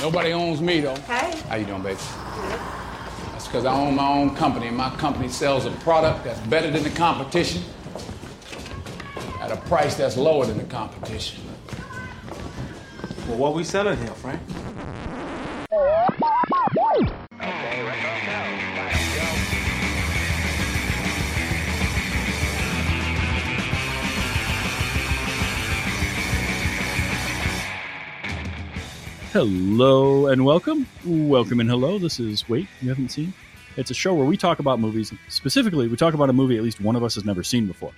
Nobody owns me though. Hey. How you doing, baby? That's because I own my own company, and my company sells a product that's better than the competition at a price that's lower than the competition. Well, what we selling here, Frank? Hello and welcome. Welcome and hello. This is Wait, you haven't seen? It's a show where we talk about movies. Specifically, we talk about a movie at least one of us has never seen before.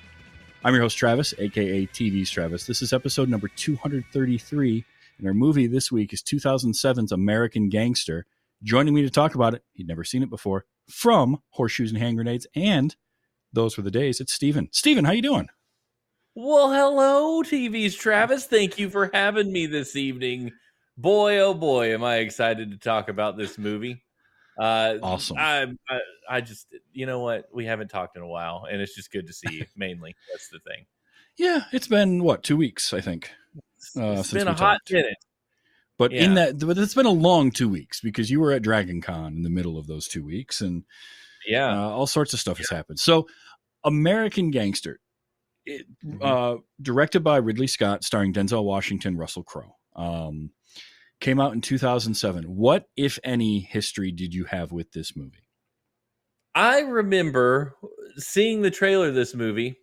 I'm your host, Travis, aka TV's Travis. This is episode number 233, and our movie this week is 2007's American Gangster. Joining me to talk about it, he'd never seen it before, from Horseshoes and Hand Grenades, and those were the days. It's Stephen. Stephen, how you doing? Well, hello, TV's Travis. Thank you for having me this evening. Boy, oh boy, am I excited to talk about this movie. Uh, Awesome. I, I, I just, you know what? We haven't talked in a while, and it's just good to see you. Mainly, that's the thing. Yeah, it's been what two weeks, I think. Uh, it's been a hot talked. minute. But in Yeah. that, but it's been a long two weeks because you were at Dragon Con in the middle of those two weeks, and Yeah, uh, all sorts of stuff has happened. So, American Gangster, it, Mhm. uh, directed by Ridley Scott, starring Denzel Washington, Russell Crowe, um, came out in 2007. What, if any, history did you have with this movie? I remember seeing the trailer of this movie,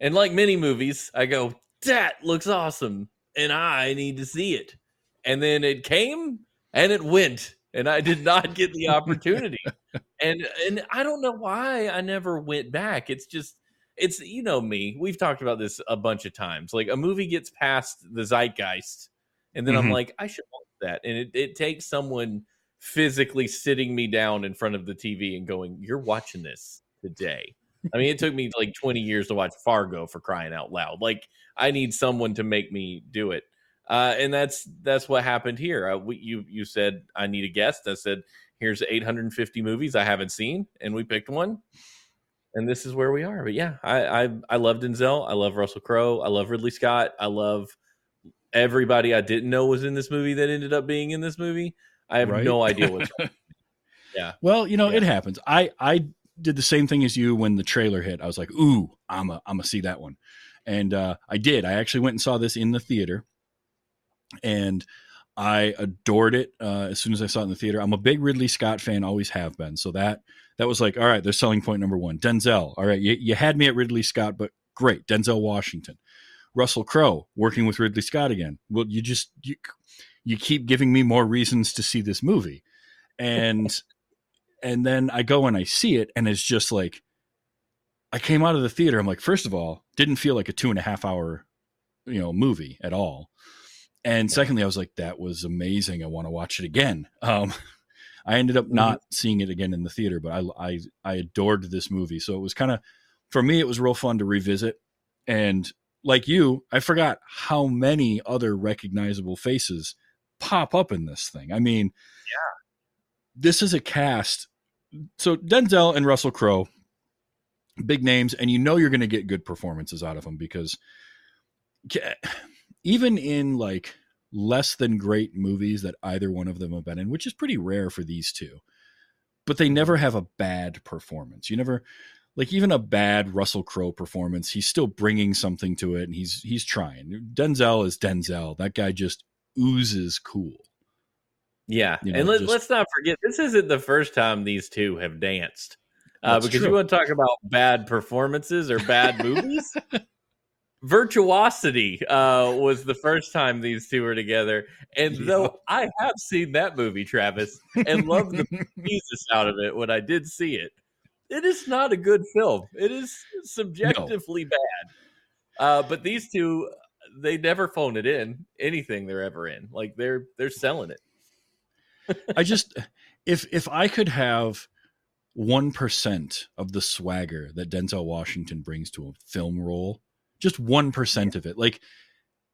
and like many movies, I go, "That looks awesome," and I need to see it. And then it came and it went, and I did not get the opportunity. and and I don't know why I never went back. It's just it's you know me. We've talked about this a bunch of times. Like a movie gets past the zeitgeist, and then I'm Mhm. like, I should that. And it, it takes someone physically sitting me down in front of the TV and going, "You're watching this today." I mean, it took me like 20 years to watch Fargo for crying out loud. Like, I need someone to make me do it, uh, and that's that's what happened here. Uh, we, you you said I need a guest. I said, "Here's 850 movies I haven't seen," and we picked one, and this is where we are. But yeah, I I, I love Denzel. I love Russell Crowe. I love Ridley Scott. I love everybody I didn't know was in this movie that ended up being in this movie. I have Right? no idea what's Yeah. Well, you know, it happens. I I did the same thing as you when the trailer hit. I was like, "Ooh, I'm a I'm a see that one," and uh, I did. I actually went and saw this in the theater, and I adored it uh, as soon as I saw it in the theater. I'm a big Ridley Scott fan, always have been. So that that was like, all right, there's selling point number one. Denzel, all right, you, you had me at Ridley Scott, but great, Denzel Washington, Russell Crowe, working with Ridley Scott again. Well, you just you, you keep giving me more reasons to see this movie, and and then I go and I see it, and it's just like I came out of the theater. I'm like, first of all, didn't feel like a two and a half hour, you know, movie at all. And secondly, I was like, that was amazing. I want to watch it again. Um, I ended up not seeing it again in the theater, but I I, I adored this movie. So it was kind of for me, it was real fun to revisit. And like you, I forgot how many other recognizable faces pop up in this thing. I mean, yeah, this is a cast. So Denzel and Russell Crowe, big names, and you know you're going to get good performances out of them because even in like less than great movies that either one of them have been in, which is pretty rare for these two, but they mm-hmm. never have a bad performance. You never like even a bad Russell Crowe performance, he's still bringing something to it and he's he's trying. Denzel is Denzel. That guy just oozes cool. Yeah, You know, and let, just- let's not forget this isn't the first time these two have danced. Uh, because true. you want to talk about bad performances or bad movies. Virtuosity uh, was the first time these two were together, and Yeah. though I have seen that movie, Travis, and loved the Jesus out of it when I did see it, it is not a good film. It is subjectively bad. Uh, but these two, they never phone it in. Anything they're ever in, like they're they're selling it. I just if if I could have one percent of the swagger that Denzel Washington brings to a film role, just one percent of it, like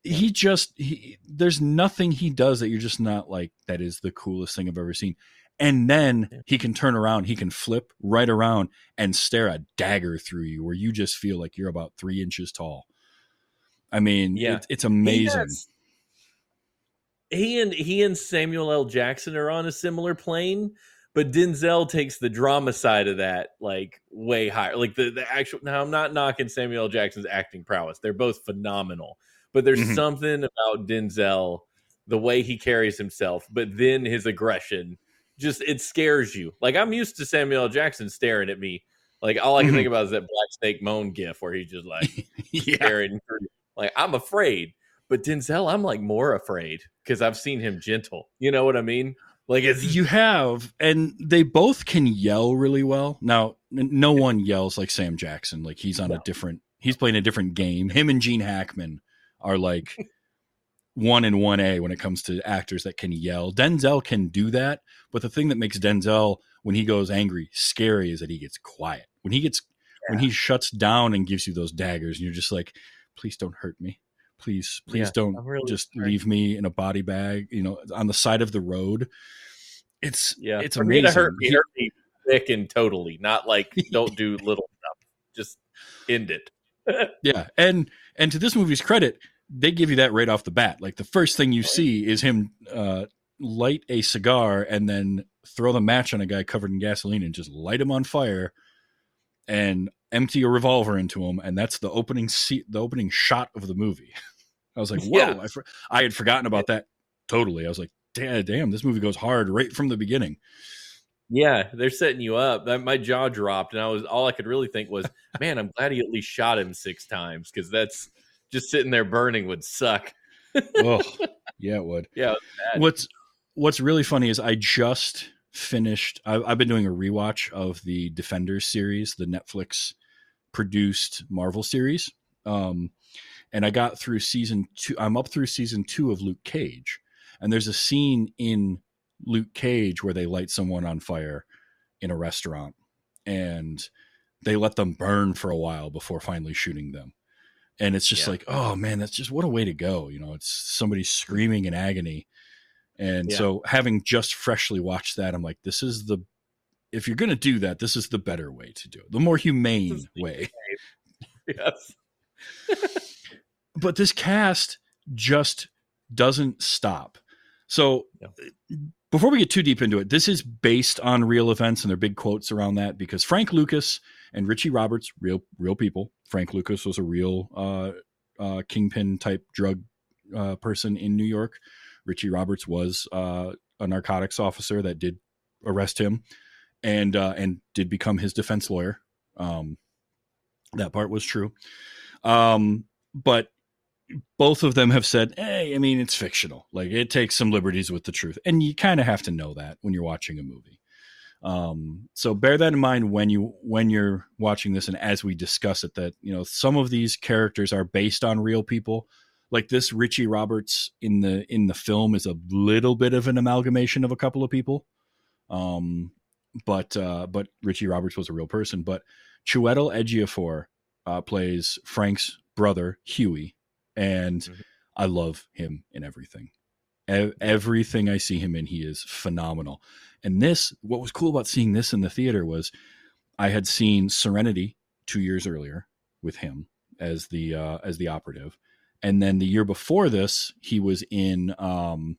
he just he, there's nothing he does that you're just not like that is the coolest thing I've ever seen. And then Yeah. he can turn around, he can flip right around and stare a dagger through you, where you just feel like you're about three inches tall. I mean, Yeah. it, it's He amazing. has- he and he and Samuel L. Jackson are on a similar plane, but Denzel takes the drama side of that like way higher. Like the the actual. Now I'm not knocking Samuel L. Jackson's acting prowess; they're both phenomenal. But there's Mhm. something about Denzel, the way he carries himself, but then his aggression, just it scares you. Like I'm used to Samuel L. Jackson staring at me. Like all I can Mhm. think about is that Black Snake Moan gif where he's just like yeah. staring. Like I'm afraid, but Denzel, I'm like more afraid because I've seen him gentle. You know what I mean? Like it's You have, and they both can yell really well. Now, no one yells like Sam Jackson. Like he's on a different, he's playing a different game. Him and Gene Hackman are like one and one A when it comes to actors that can yell. Denzel can do that, but the thing that makes Denzel when he goes angry scary is that he gets quiet. When he gets, when he shuts down and gives you those daggers, and you're just like, please don't hurt me. Please, please Yeah, don't really just leave me in a body bag, you know, on the side of the road. It's yeah. it's For amazing. me to hurt me, hurt me thick and totally, not like don't do little stuff. Just end it. yeah, and and to this movie's credit, they give you that right off the bat. Like the first thing you see is him uh, light a cigar and then throw the match on a guy covered in gasoline and just light him on fire and empty a revolver into him, and that's the opening seat, the opening shot of the movie. I was like, whoa! Yeah. I, for- I had forgotten about that totally. I was like, damn, damn, this movie goes hard right from the beginning. Yeah, they're setting you up. My jaw dropped, and I was all I could really think was, "Man, I'm glad he at least shot him six times because that's just sitting there burning would suck." oh, yeah, it would. Yeah, it. What's What's really funny is I just finished. I, I've been doing a rewatch of the Defenders series, the Netflix produced Marvel series, um, and I got through season two. I'm up through season two of Luke Cage, and there's a scene in Luke Cage where they light someone on fire in a restaurant, and they let them burn for a while before finally shooting them. And it's just Yeah. like, oh man, that's just what a way to go. You know, it's somebody screaming in agony. And Yeah. so having just freshly watched that, I'm like, this is the if you're gonna do that, this is the better way to do it. The more humane way. yes. But this cast just doesn't stop. So Yeah. Uh, before we get too deep into it, this is based on real events and there are big quotes around that because Frank Lucas and Richie Roberts, real real people. Frank Lucas was a real uh, uh, kingpin type drug uh, person in New York. Richie Roberts was uh, a narcotics officer that did arrest him, and uh, and did become his defense lawyer. Um, that part was true, um, but both of them have said, "Hey, I mean, it's fictional. Like it takes some liberties with the truth, and you kind of have to know that when you're watching a movie." Um, so bear that in mind when you when you're watching this, and as we discuss it, that you know some of these characters are based on real people. Like this Richie Roberts in the in the film is a little bit of an amalgamation of a couple of people. Um, but uh, but Richie Roberts was a real person. But Chiwetel Ejiofor uh, plays Frank's brother Huey, and Mhm. I love him in everything. Everything I see him in, he is phenomenal. And this, what was cool about seeing this in the theater was, I had seen Serenity two years earlier with him as the uh, as the operative, and then the year before this, he was in um,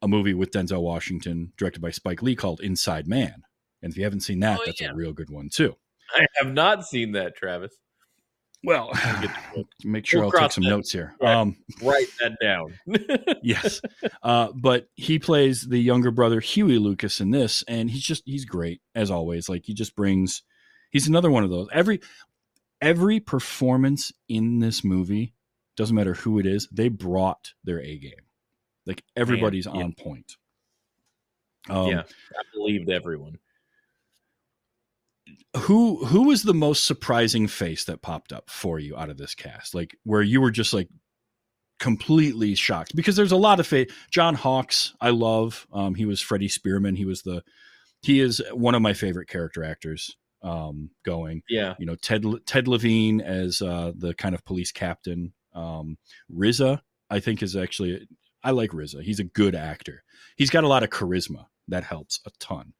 a movie with Denzel Washington, directed by Spike Lee, called Inside Man. And if you haven't seen that, Oh, that's yeah. a real good one too. I have not seen that, Travis. Well, make sure We'll I'll take some that. notes here. Um, Write that down. yes. Uh, but he plays the younger brother Huey Lucas in this, and he's just he's great as always. Like he just brings he's another one of those. Every every performance in this movie, doesn't matter who it is, they brought their A game. Like everybody's yeah. on point. Um, yeah, I believed everyone. Who who was the most surprising face that popped up for you out of this cast? Like where you were just like completely shocked? Because there's a lot of face. john hawkes i love. Um he was freddie spearman. He was the he is one of my favorite character actors um going. Yeah, you know ted ted levine as uh the kind of police captain. Um RZA i think is actually i like RZA he's a good actor. He's got a lot of charisma. That helps a ton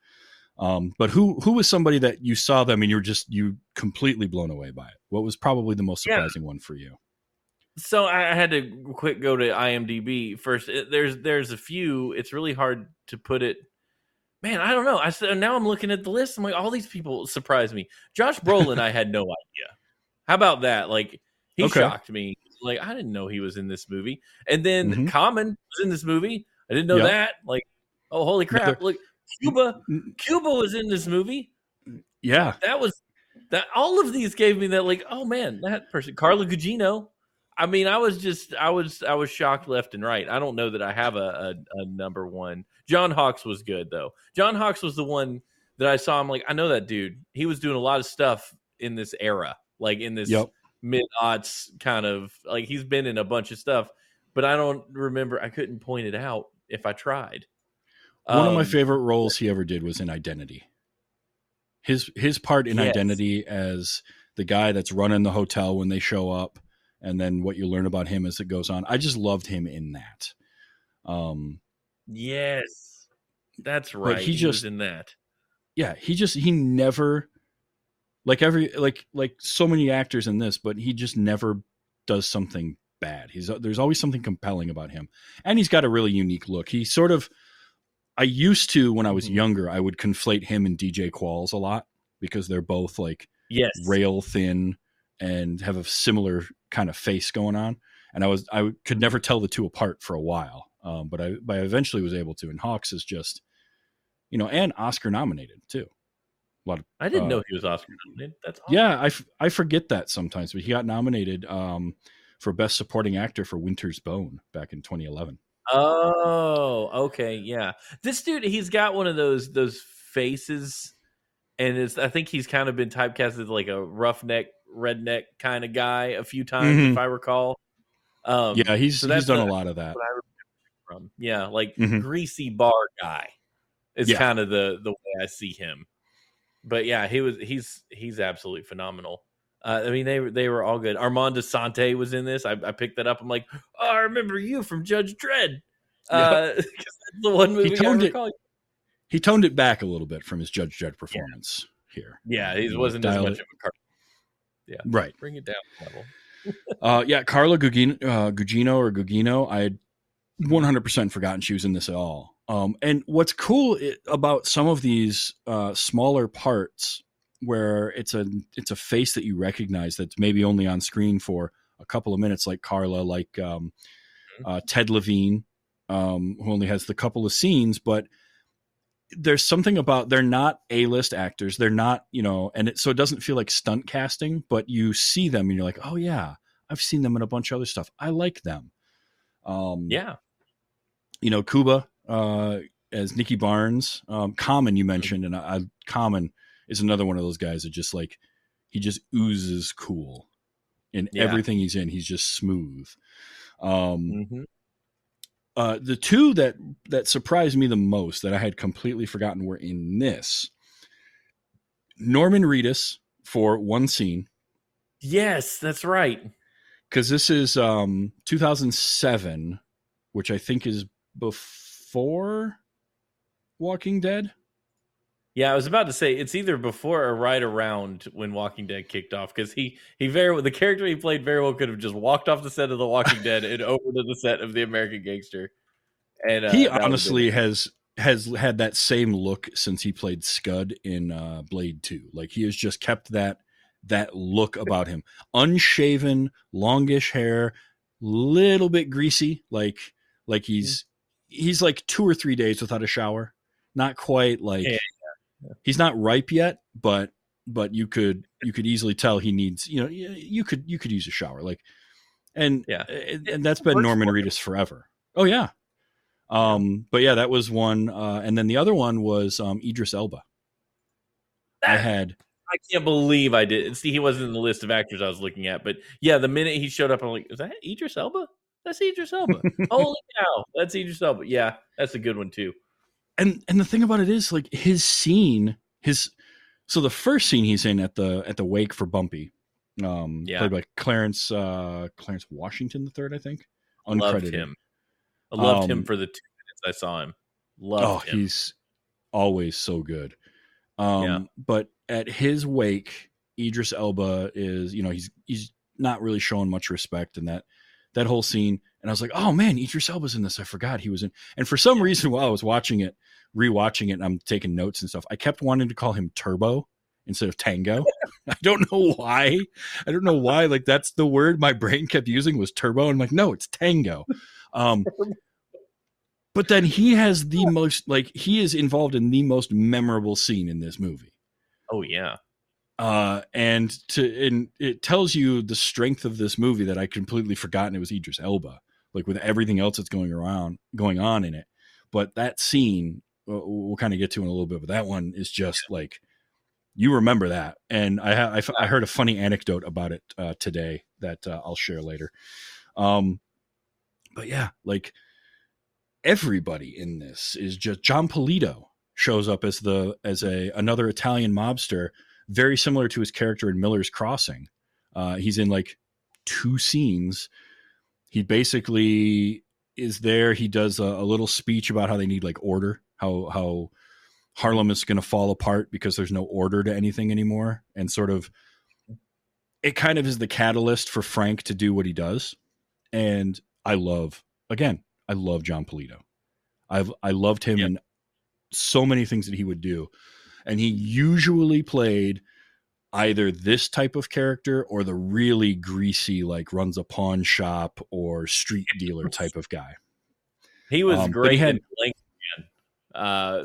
um but who who was somebody that you saw them and you were just you completely blown away by it what was probably the most Yeah. surprising one for you So I had to quick go to IMDb first. It- There's there's a few. It's really hard to put it. Man, I don't know. I said now I'm looking at the list. I'm like, all these people surprise me. Josh Brolin, I had no idea. How about that? Like he Okay. shocked me. Like I didn't know he was in this movie. And then Mhm. Common was in this movie. I didn't know Yep. that. Like, oh holy crap! Look, Cuba. Cuba was in this movie. Yeah. That was that. All of these gave me that. Like, oh man, that person, Carla Gugino. I mean, I was just, I was, I was shocked left and right. I don't know that I have a, a, a number one. John Hawkes was good though. John Hawkes was the one that I saw. I'm like, I know that dude. He was doing a lot of stuff in this era, like in this Yep. mid aughts kind of. Like he's been in a bunch of stuff, but I don't remember. I couldn't point it out if I tried. One of my Um, favorite roles he ever did was in Identity. His his part in Yes. Identity as the guy that's running the hotel when they show up, and then what you learn about him as it goes on. I just loved him in that. Um, Yes, that's right. he he, just- was in that. yeah, he just he never like every like like so many actors in this, but he just never does something bad. He's there's always something compelling about him, and he's got a really unique look. He sort of I used to when I was Mhm. younger, I would conflate him and DJ Qualls a lot because they're both like Yes, rail thin and have a similar kind of face going on. And I was I could never tell the two apart for a while, um, but I but I eventually was able to. And Hawkes is just, you know, and Oscar nominated too. A lot of I didn't uh, know he was Oscar nominated. That's awesome. yeah, I, f- I forget that sometimes, but he got nominated um, for best supporting actor for Winter's Bone back in 2011. Oh, okay, yeah. This dude, he's got one of those those faces, and it's. I think he's kind of been typecast as like a roughneck, redneck kind of guy a few times, Mhm. if I recall. Um, yeah, he's so he's done a- lot of that. what I remember from. Yeah, like Mhm. greasy bar guy is Yeah. kind of the the way I see him. But yeah, he was he's he's absolutely phenomenal. Uh, I mean, they were they were all good. Armand Assante was in this. I, I picked that up. I'm like, oh, I remember you from Judge Dredd. Uh, that's the one movie I toned it-. He toned it back a little bit from his Judge Dredd performance here. Yeah, he know, wasn't as much it- of a car. Yeah, right. Bring it down level. Uh, yeah, Carla Gugino, uh, Gugino or Gugino, I had 100% forgotten she was in this at all. Um, and what's cool about some of these uh, smaller parts where it's a it's a face that you recognize that's maybe only on screen for a couple of minutes, like Carla, like um, uh, Ted Levine, um, who only has the couple of scenes, but there's something about they're not A-list actors. They're not, you know, and it, so it doesn't feel like stunt casting, but you see them and you're like, oh yeah, I've seen them in a bunch of other stuff. I like them. Um, Yeah, you know, Cuba uh, as Nicky Barnes, um, Common you mentioned, and I, I Common is another one of those guys that just like he just oozes cool in Yeah. everything he's in. He's just smooth. Um, hmm uh, the two that that surprised me the most that I had completely forgotten were in this. Norman Reedus for one scene yes, that's right. because this is um 2007, which I think is before Walking Dead. Yeah, I was about to say it's either before or right around when Walking Dead kicked off because he he very well the character he played very well could have just walked off the set of The Walking Dead and over to the set of The American Gangster. And uh, he honestly has has had that same look since he played Scud in uh, Blade Two. Like he has just kept that that look about him, unshaven, longish hair, little bit greasy, like like he's he's like two or three days without a shower. Not quite like Yeah, he's not ripe yet, but but you could you could easily tell he needs you know you could you could use a shower like and Yeah. and, and that's been Norman for. Reedus forever. Oh yeah. Um, but yeah, that was one. Uh, and then the other one was um, Idris Elba. I had I can't believe I did. See, he wasn't in the list of actors I was looking at, but yeah, the minute he showed up, I'm like, is that Idris Elba? That's Idris Elba. Holy cow, that's Idris Elba. Yeah, that's a good one too. And and the thing about it is like his scene his so the first scene he's in at the at the wake for bumpy um Yeah. played by clarence uh clarence washington the third i think Loved uncredited him. I loved Um, him for the two minutes I saw him. oh Loved him. he's always so good um Yeah. but at his wake idris elba is you know he's he's not really showing much respect in that that whole scene, and I was like, oh man, Idris Elba's in this. I forgot he was in. And for some reason, while I was watching it, rewatching it, and I'm taking notes and stuff, I kept wanting to call him Turbo instead of Tango. I don't know why. I don't know why. Like that's the word my brain kept using was Turbo. And I'm like, no, it's Tango. Um, but then he has the most like he is involved in the most memorable scene in this movie Oh yeah. uh and to and it tells you the strength of this movie that i completely forgotten it was idris elba like with everything else that's going around going on in it but that scene uh, we'll kind of get to in a little bit but that one is just like you remember that and i ha- I, f- I heard a funny anecdote about it uh, today that uh, i'll share later um but yeah like everybody in this is just Jon Polito shows up as the as a another Italian mobster, very similar to his character in Miller's Crossing. Uh, he's in like two scenes. He basically is there. He does a, a little speech about how they need like order, how how Harlem is going to fall apart because there's no order to anything anymore, and sort of it kind of is the catalyst for Frank to do what he does. And I love again, I love Jon Polito. I've I loved him Yeah. in so many things that he would do. And he usually played either this type of character or the really greasy, like runs a pawn shop or street dealer type of guy. He was Um, great he had- in Blank Man. Uh,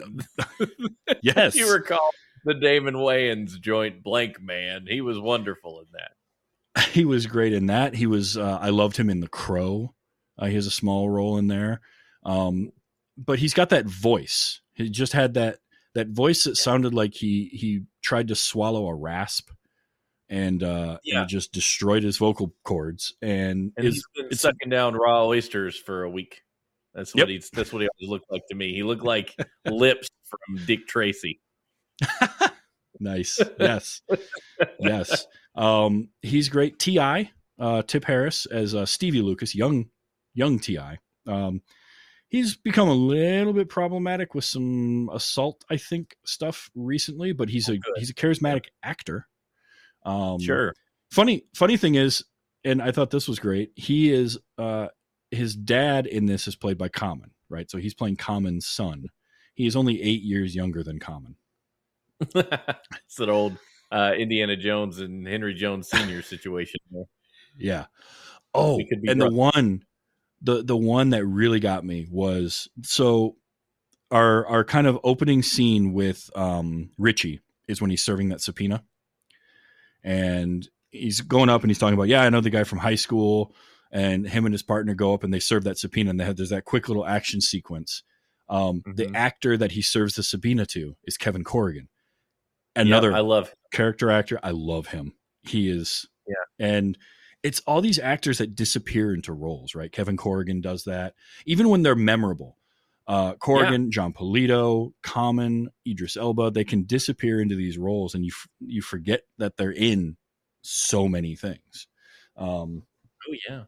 Yes. you recall the Damon Wayans joint Blankman. He was wonderful in that. he was great in that. He was uh, I loved him in The Crow. Uh, he has a small role in there. Um, but he's got that voice. He just had that that voice that sounded like he he tried to swallow a rasp and uh Yeah. and just destroyed his vocal cords and, And is he's been it's- sucking down raw oysters for a week. That's Yep. what he's. That's what he always looked like to me. He looked like lips from Dick Tracy. nice. Yes. yes. Um he's great. T.I., uh Tip Harris as uh Stevie Lucas, young young Ti. Um he's become a little bit problematic with some assault, I think, stuff recently, but he's a good. he's a charismatic actor. Um Sure. funny funny thing is and i thought this was great he is uh his dad in this is played by common right so he's playing common's son he is only eight years younger than common it's that old uh, Indiana Jones and Henry Jones Senior situation. yeah oh We could be and the one the the one that really got me was so our our kind of opening scene with um richie is when he's serving that subpoena and he's going up and he's talking about yeah i know the guy from high school and him and his partner go up and they serve that subpoena and they have there's that quick little action sequence um the Mhm. actor that he serves the subpoena to is kevin corrigan another Yeah, I love. character actor. I love him. He is, Yeah. And it's all these actors that disappear into roles, right? Kevin Corrigan does that, even when they're memorable. Uh, Corrigan, Jon Polito, Common, Idris Elba, they can disappear into these roles, and you f- you forget that they're in so many things. Um, Oh yeah.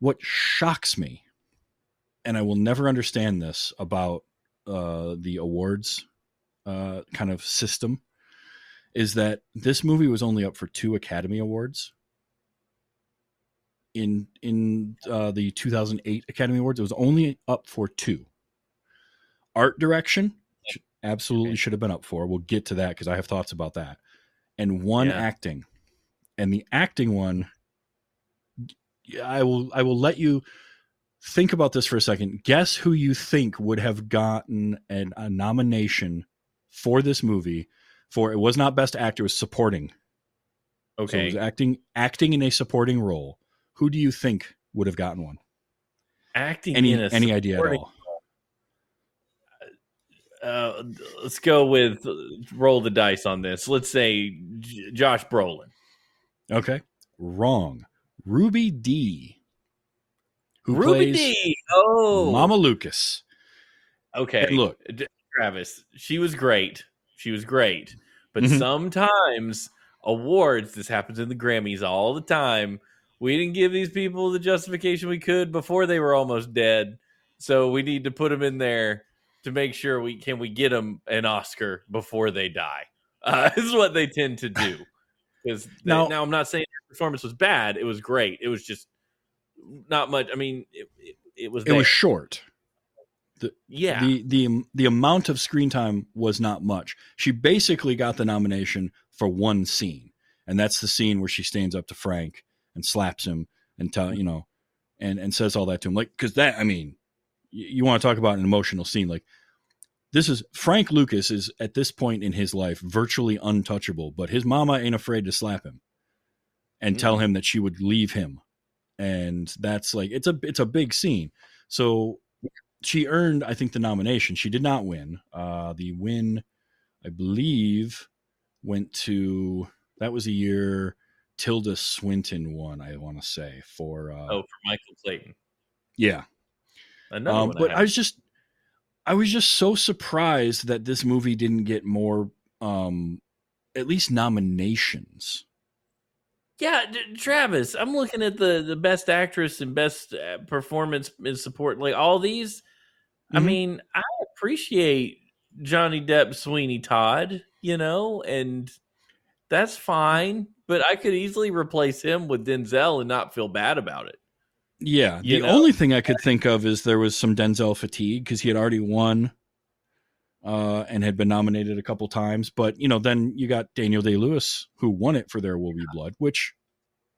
what shocks me, and I will never understand this about uh, the awards uh, kind of system, is that this movie was only up for two Academy Awards. In in uh, the 2008 Academy Awards, it was only up for two. Art direction absolutely Okay. should have been up for. We'll get to that because I have thoughts about that. And one Yeah. acting, and the acting one I will I will let you think about this for a second. Guess who you think would have gotten an, a nomination for this movie for it was not best actor, it was supporting. So it Okay. was acting acting in a supporting role. Who do you think would have gotten one? Acting Any in a any idea at all? Uh, let's go with roll the dice on this. Let's say J- Josh Brolin. Okay. Wrong. Ruby Dee. Who Ruby plays D. Oh, Mama Lucas. Okay, And look, Travis, she was great. She was great. But Mhm. sometimes awards, this happens in the Grammys all the time. We didn't give these people the justification we could before they were almost dead. So we need to put them in there to make sure we can we get them an Oscar before they die. Uh, this is what they tend to do. Because Now- now, I'm not saying their performance was bad. It was great. It was just not much. I mean, it, it, it was It was short. yeah. The the the amount of screen time was not much. She basically got the nomination for one scene, and that's the scene where she stands up to Frank and slaps him and tell you know, and and says all that to him. Like because that I mean, you, you want to talk about an emotional scene like. This is Frank Lucas is at this point in his life virtually untouchable, but his mama ain't afraid to slap him and tell him that she would leave him. And that's like it's a it's a big scene. So she earned, I think, the nomination. She did not win. Uh, the win, I believe, went to that was a year Tilda Swinton won. I want to say for uh, oh, for Michael Clayton. yeah. Another Um, one. but I I was just, I was just so surprised that this movie didn't get more, um, at least nominations. Yeah, D- Travis, I'm looking at the the best actress and best uh, performance in support, like all these. I Mhm. mean, I appreciate Johnny Depp, Sweeney Todd, you know, and that's fine. But I could easily replace him with Denzel and not feel bad about it. Yeah, You the know? only thing I could think of is there was some Denzel fatigue because he had already won uh, and had been nominated a couple times. But you know, then you got Daniel Day Lewis who won it for There Will Be Blood, which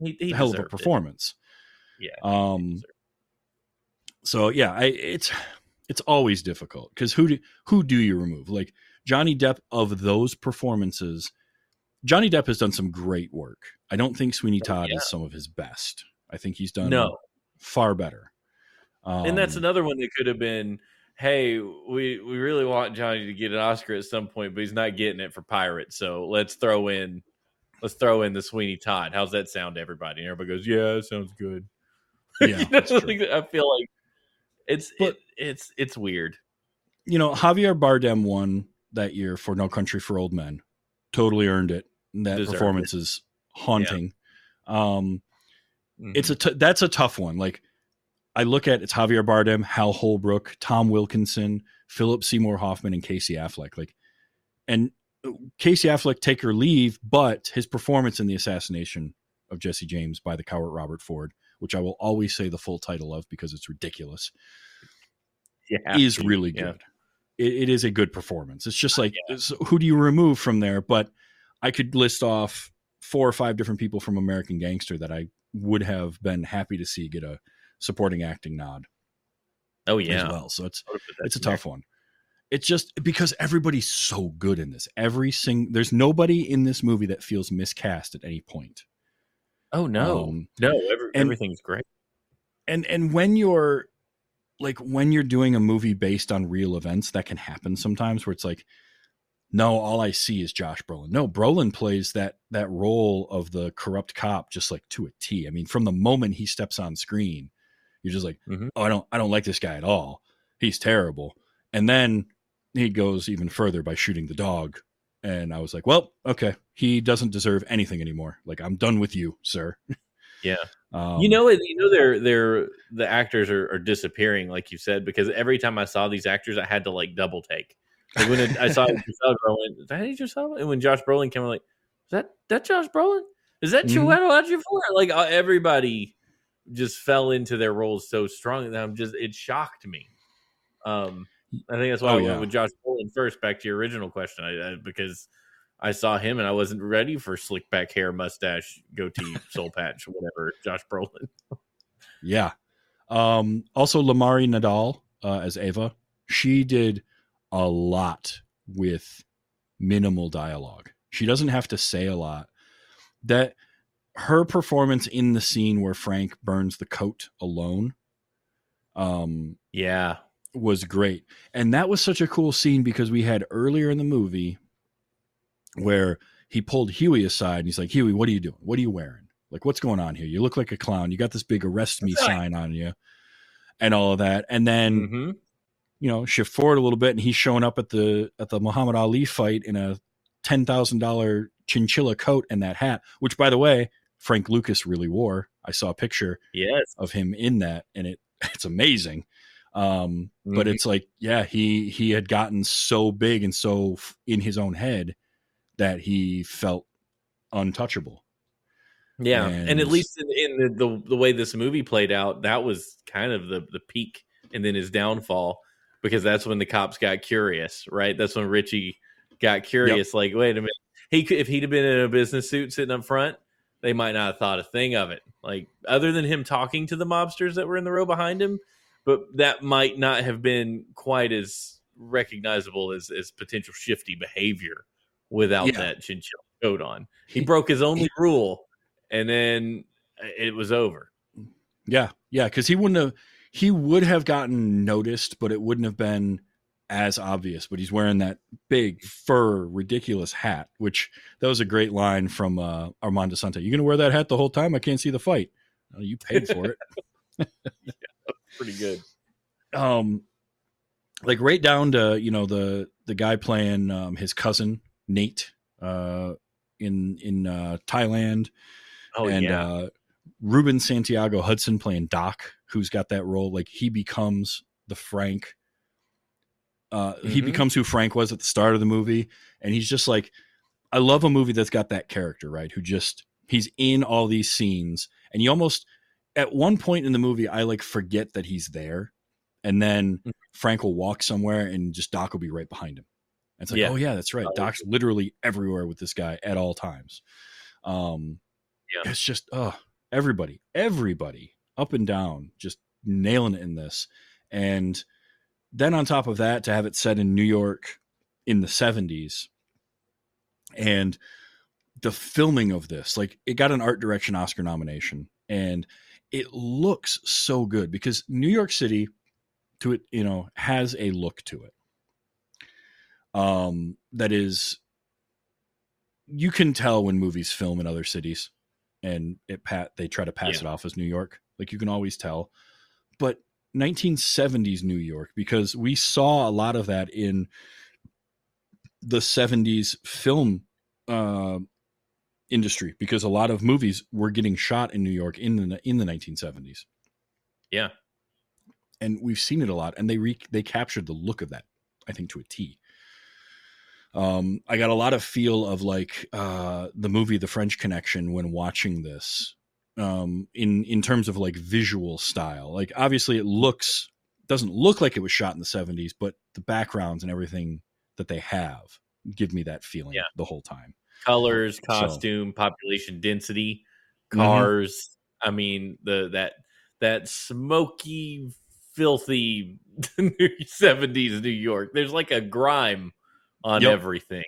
He, he a hell of a deserved it. performance. Yeah. Um, so yeah, I, it's it's always difficult because who do who do you remove? Like Johnny Depp of those performances, Johnny Depp has done some great work. I don't think Sweeney Todd Oh, yeah. is some of his best. I think he's done No. far better. Um, and that's another one that could have been hey we we really want johnny to get an oscar at some point but he's not getting it for pirates so let's throw in let's throw in the sweeney todd how's that sound to everybody and everybody goes yeah that sounds good Yeah, You know, like, i feel like it's But- it, it's it's weird you know, Javier Bardem won that year for No Country for Old Men. Totally earned it. That Deserved performance is haunting. Um, Mhm. it's a t- that's a tough one. Like I look at it's Javier Bardem, Hal Holbrook, Tom Wilkinson, Philip Seymour Hoffman, and Casey Affleck. Like, and Casey Affleck take or leave, but his performance in the assassination of Jesse James by the coward Robert Ford, which I will always say the full title of because it's ridiculous, yeah is really Yeah. good. It, it is a good performance. It's just like so who do you remove from there? But I could list off four or five different people from American Gangster that I would have been happy to see get a supporting acting nod oh yeah, as well. So it's I would've put that it's a there. tough one. It's just because everybody's so good in this. Every sing there's nobody in this movie that feels miscast at any point. oh no Um, no every, and- everything's great and and when you're like when you're doing a movie based on real events that can happen sometimes where it's like no all i see is josh brolin. No brolin plays that that role of the corrupt cop just like to a t. I mean from the moment he steps on screen you're just like Mhm. oh i don't i don't like this guy at all. He's terrible. And then he goes even further by shooting the dog. And i was like well okay. He doesn't deserve anything anymore. Like i'm done with you sir. Yeah. um, you know it you know they're they're the actors are, are disappearing like you said because every time i saw these actors i had to like double take like when it, i saw Giselle Brolin, is that Idris Elba? and when josh brolin came I'm like is that that josh brolin is that Mhm. Chiwetel Ejiofor? like uh, everybody just fell into their roles so strong that i'm just it shocked me um i think that's why Oh, we yeah. went with josh brolin first back to your original question I, I, because I saw him and I wasn't ready for slick back hair, mustache, goatee, soul patch, whatever. Josh Brolin. Yeah. Um, also, Lymari Nadal uh, as Ava, she did a lot with minimal dialogue. She doesn't have to say a lot. That her performance in the scene where Frank burns the coat alone um, Yeah. was great. And that was such a cool scene because we had earlier in the movie where he pulled Huey aside and he's like, Huey, what are you doing? What are you wearing? Like, what's going on here? You look like a clown. You got this big arrest me sign on you and all of that. And then, hmm you know, shift forward a little bit and he's showing up at the at the Muhammad Ali fight in a ten thousand dollar chinchilla coat and that hat, which by the way, Frank Lucas really wore. I saw a picture Yes. of him in that and it it's amazing um but Mhm. it's like yeah he he had gotten so big and so f- in his own head that he felt untouchable Yeah, and, at least in, in the, the the way this movie played out, that was kind of the the peak, and then his downfall because that's when the cops got curious, right? That's when Richie got curious. Like, wait a minute, he could if he'd have been in a business suit sitting up front, they might not have thought a thing of it. Like, other than him talking to the mobsters that were in the row behind him, but that might not have been quite as recognizable as as potential shifty behavior without Yeah. that chinchilla coat on. He broke his only rule, and then uh, it was over. Yeah, yeah, because he wouldn't have he would have gotten noticed, but it wouldn't have been as obvious. But he's wearing that big fur, ridiculous hat, which that was a great line from uh, Armand Assante. You're gonna wear that hat the whole time? I can't see the fight. "Oh, you paid for it. Pretty good. um, like right down to you know the the guy playing um, his cousin Nate uh, in in uh, Thailand. Oh and yeah, uh, Ruben Santiago Hudson playing Doc, who's got that role. Like he becomes the Frank. Uh, He Mhm. becomes who Frank was at the start of the movie, and he's just like, I love a movie that's got that character, right? Who just he's in all these scenes, and you almost at one point in the movie, I like forget that he's there, and then Mhm. Frank will walk somewhere, and just Doc will be right behind him. And it's like, Yeah. oh yeah, that's right. Doc's literally everywhere with this guy at all times. Um, Yeah. it's just oh everybody everybody up and down just nailing it in this and then on top of that to have it set in new york in the 70s and the filming of this like it got an art direction oscar nomination and it looks so good because new york city to it you know has a look to it um that is you can tell when movies film in other cities and it pat they try to pass it off as New York. Like you can always tell. But 1970s New York because we saw a lot of that in the 70s film uh, industry because a lot of movies were getting shot in New York in the in the 1970s. yeah, And we've seen it a lot and they re- they captured the look of that I think to a T. Um, I got a lot of feel of like uh, the movie The French Connection when watching this. Um, in in terms of like visual style, like obviously it looks doesn't look like it was shot in the '70s, but the backgrounds and everything that they have give me that feeling Yeah. the whole time. colors, costume, population density, Mhm. cars. I mean the that that smoky, filthy seventies New York. There's like a grime on Yep. everything.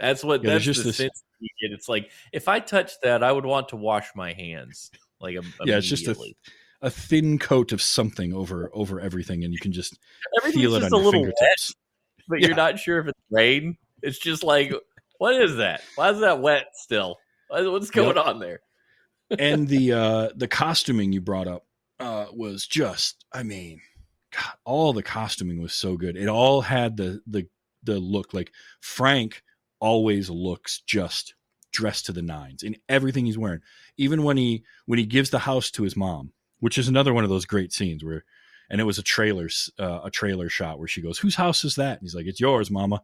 That's what Yeah, that's the this- sense. It's like if I touch that, I would want to wash my hands. Like Yeah, it's just a- A thin coat of something over over everything, and you can just feel it on a your little wet, fingertips. but Yeah. you're not sure if it's rain. It's just like, what is that? Why is that wet still? What's going on there? and the uh the costuming you brought up uh was just i mean god all the costuming was so good it all had the the the look like frank always looks just dressed to the nines in everything he's wearing. Even when he when he gives the house to his mom which is another one of those great scenes where and it was a trailer uh, a trailer shot where she goes whose house is that? And he's like it's yours mama.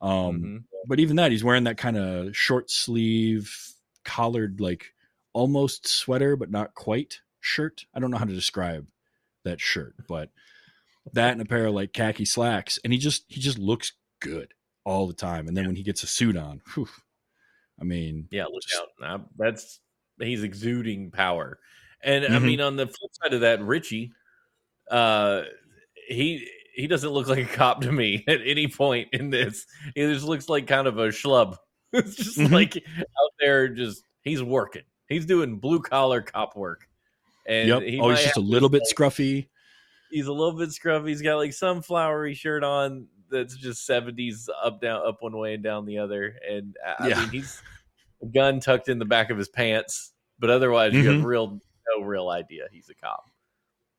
Um Mhm. but even that he's wearing that kind of short sleeve collared like almost sweater but not quite shirt. I don't know how to describe that shirt but that and a pair of like khaki slacks and he just he just looks good all the time and then when he gets a suit on whew, i mean Yeah, look Just- out. Nah, that's he's exuding power. And I Mhm. mean on the flip side of that, Richie, uh he he doesn't look like a cop to me at any point in this. He just looks like kind of a schlub. It's just Mhm. like out there just he's working. He's doing blue collar cop work. And yep he oh he's just a little bit like, scruffy he's a little bit scruffy. He's got like some flowery shirt on that's just 70s up down up one way and down the other. And I I Yeah. mean he's a gun tucked in the back of his pants, but otherwise you have real no real idea he's a cop.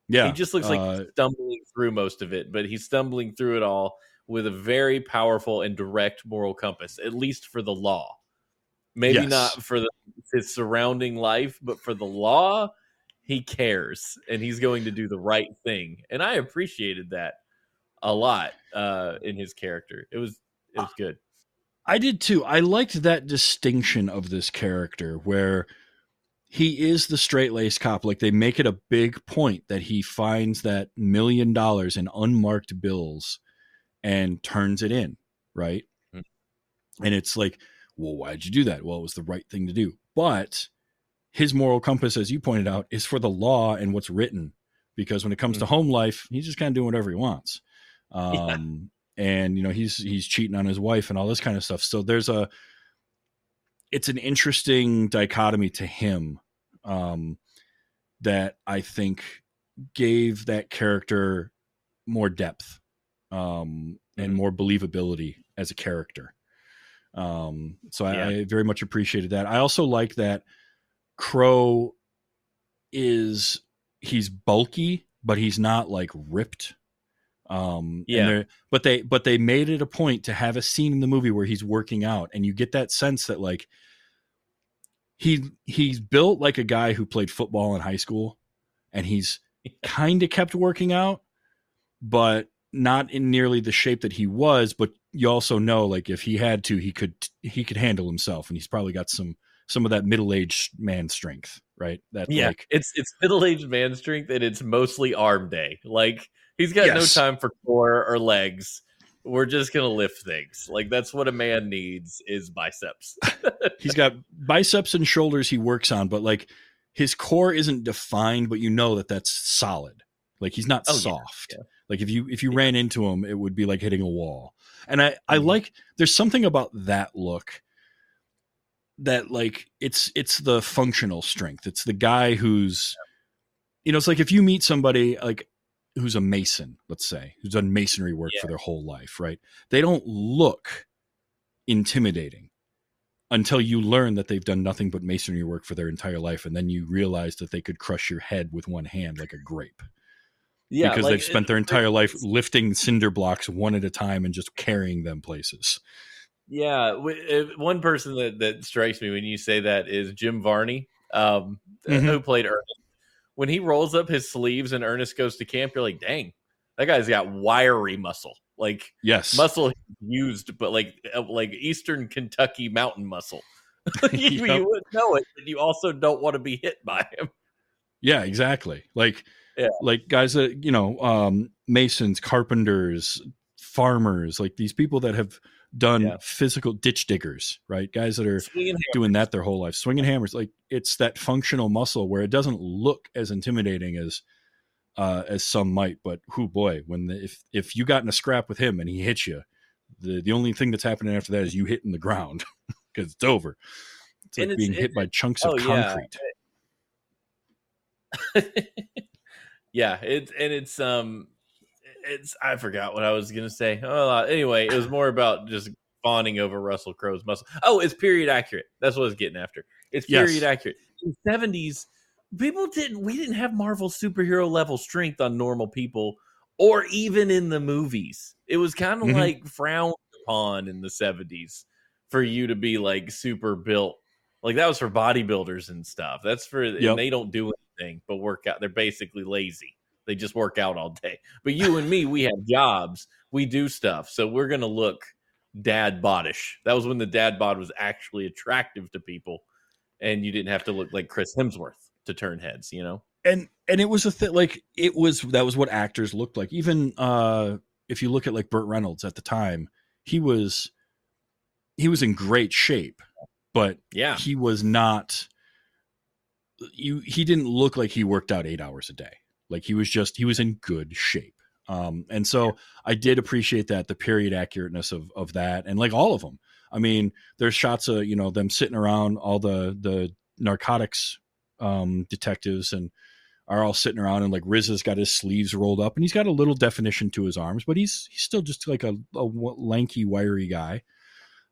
yeah He just looks like uh, he's stumbling through most of it, but he's stumbling through it all with a very powerful and direct moral compass, at least for the law. Maybe Yes. not for the his surrounding life, but for the law, he cares and he's going to do the right thing. And I appreciated that a lot uh, in his character. It was it was good. I did too. I liked that distinction of this character where he is the straight laced cop. Like they make it a big point that he finds that million dollars in unmarked bills and turns it in, right? Mm. And it's like, well, why'd you do that? Well, it was the right thing to do. But his moral compass, as you pointed out, is for the law and what's written. Because when it comes to Mm. home life, he's just kind of doing whatever he wants. Yeah. Um, and you know, he's he's cheating on his wife and all this kind of stuff. So there's a it's an interesting dichotomy to him um, that I think gave that character more depth um, and Mhm. more believability as a character. Um, so I, Yeah. I very much appreciated that. I also like that Crowe is he's bulky, but he's not like ripped. Um, Yeah. but they but they made it a point to have a scene in the movie where he's working out, and you get that sense that like he he's built like a guy who played football in high school, and he's kind of kept working out, but not in nearly the shape that he was. But you also know like if he had to, he could he could handle himself, and he's probably got some some of that middle aged man strength, right? That Yeah, like it's it's middle aged man strength, and it's mostly arm day. Like he's got Yes. no time for core or legs. We're just gonna lift things. Like that's what a man needs is biceps. he's got biceps and shoulders he works on, but like his core isn't defined, but you know that that's solid. Like he's not Oh, soft. yeah. Like if you if you ran into him, it would be like hitting a wall. And I I Mhm. like there's something about that look that like it's it's the functional strength. It's the guy who's you know, it's like if you meet somebody like who's a mason, let's say, who's done masonry work for their whole life, right? They don't look intimidating until you learn that they've done nothing but masonry work for their entire life and then you realize that they could crush your head with one hand like a grape Yeah, because like, they've spent it- their entire life lifting cinder blocks one at a time and just carrying them places Yeah, w- one person that that strikes me when you say that is Jim Varney, um, Mhm. who played Ernest. When he rolls up his sleeves and Ernest goes to camp, you're like, dang, that guy's got wiry muscle, like yes muscle used, but like uh, like Eastern Kentucky mountain muscle. you, Yep. you wouldn't know it, but you also don't want to be hit by him. yeah exactly like Yeah. like guys that you know um masons carpenters farmers like these people that have done Yeah. physical ditch diggers right guys that are doing that their whole life, swinging hammers. Like it's that functional muscle where it doesn't look as intimidating as uh, as some might. But who boy, when the, if if you got in a scrap with him and he hits you, the the only thing that's happening after that is you hitting the ground because it's over. It's like it's- being it- hit by chunks of oh, yeah. concrete. yeah, it's and it's um, it's I forgot what I was gonna say. Oh, anyway, it was more about just fawning over Russell Crowe's muscle. Oh, it's period accurate. That's what I was getting after. It's Yes. period accurate. In seventies, people didn't. We didn't have Marvel superhero level strength on normal people, or even in the movies. It was kind of Mhm. like frowned upon in the seventies for you to be like super built. Like that was for bodybuilders and stuff. That's for Yep. and they don't do anything but work out. They're basically lazy. They just work out all day. But you and me, we have jobs. We do stuff. So we're gonna look dad bodish. That was when the dad bod was actually attractive to people, and you didn't have to look like Chris Hemsworth to turn heads. You know? and and it was a thing like it was that was what actors looked like even uh if you look at like Burt Reynolds at the time he was he was in great shape but Yeah. he was not you he didn't look like he worked out 8 hours a day like he was just he was in good shape um and so I did appreciate that the period accurateness of of that and like all of them I mean there's shots of you know them sitting around all the the narcotics um detectives and are all sitting around and like RZA has got his sleeves rolled up and he's got a little definition to his arms, but he's he's still just like a, a lanky, wiry guy.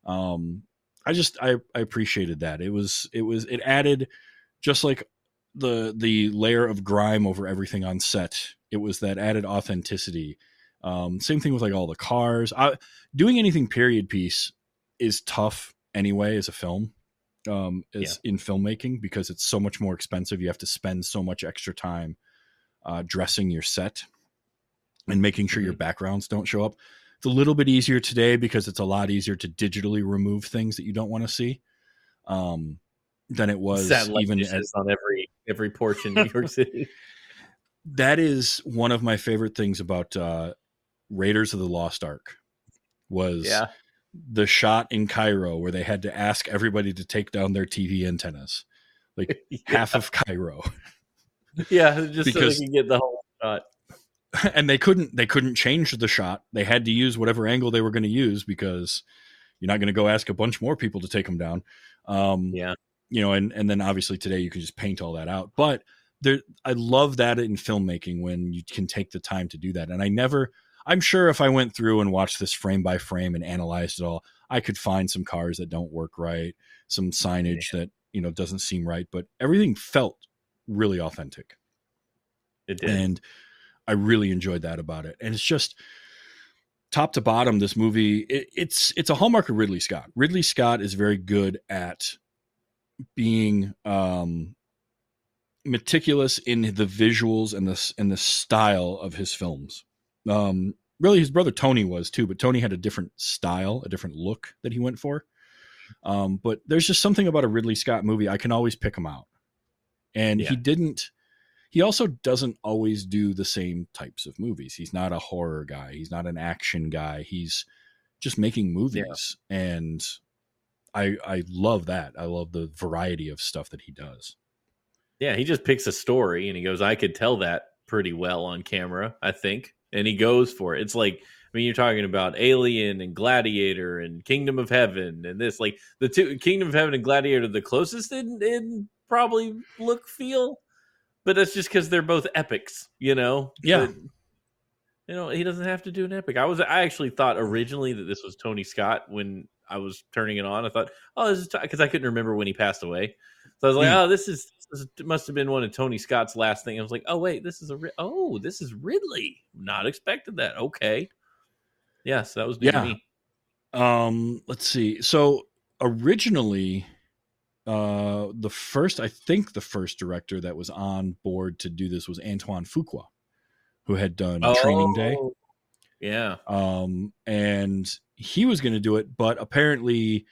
Um, I just I, I appreciated that. It was it was it added just like the the layer of grime over everything on set. It was that added authenticity. Um, same thing with like all the cars. I, doing anything period piece is tough anyway as a film um, is in filmmaking because it's so much more expensive. You have to spend so much extra time uh, dressing your set and making sure your backgrounds don't show up. It's a little bit easier today because it's a lot easier to digitally remove things that you don't want to see. Um, than it was even as on every every porch in New York City. that is one of my favorite things about uh Raiders of the Lost Ark was yeah, the shot in Cairo where they had to ask everybody to take down their TV antennas. Like half of Cairo. yeah, just Because- so they can get the whole shot. and they couldn't they couldn't change the shot. They had to use whatever angle they were going to use because you're not going to go ask a bunch more people to take them down. Um, Yeah, you know, and and then obviously today you can just paint all that out. But there, I love that in filmmaking when you can take the time to do that. And I never, I'm sure if I went through and watched this frame by frame and analyzed it all, I could find some cars that don't work right, some signage that you know doesn't seem right, but everything felt really authentic it did. and I really enjoyed that about it. And it's just top to bottom, this movie it, it's it's a hallmark of Ridley Scott. Ridley Scott is very good at being um, meticulous in the visuals and the and the style of his films. Um, really, his brother Tony was too, but Tony had a different style, a different look that he went for. Um, but there's just something about a Ridley Scott movie I can always pick him out, and Yeah. he didn't he also doesn't always do the same types of movies. He's not a horror guy. He's not an action guy. He's just making movies, and I I love that. I love the variety of stuff that he does. Yeah, he just picks a story and he goes, I could tell that pretty well on camera, I think. And he goes for it. It's like, I mean, you're talking about Alien and Gladiator and Kingdom of Heaven and this, like the two Kingdom of Heaven and Gladiator, the closest in, in probably look feel, but that's just because they're both epics, you know? Yeah. But, you know, he doesn't have to do an epic. I was, I actually thought originally that this was Tony Scott when I was turning it on. I thought, oh, this is because I couldn't remember when he passed away. So I was like, Hmm. oh, this is, this must have been one of Tony Scott's last thing. I was like, oh wait, this is a oh, this is Ridley. Not expected that. Okay, yeah, so that was Yeah. me. Um, let's see. So originally, uh, the first I think the first director that was on board to do this was Antoine Fuqua, who had done Training Day. Yeah, um and he was going to do it but apparently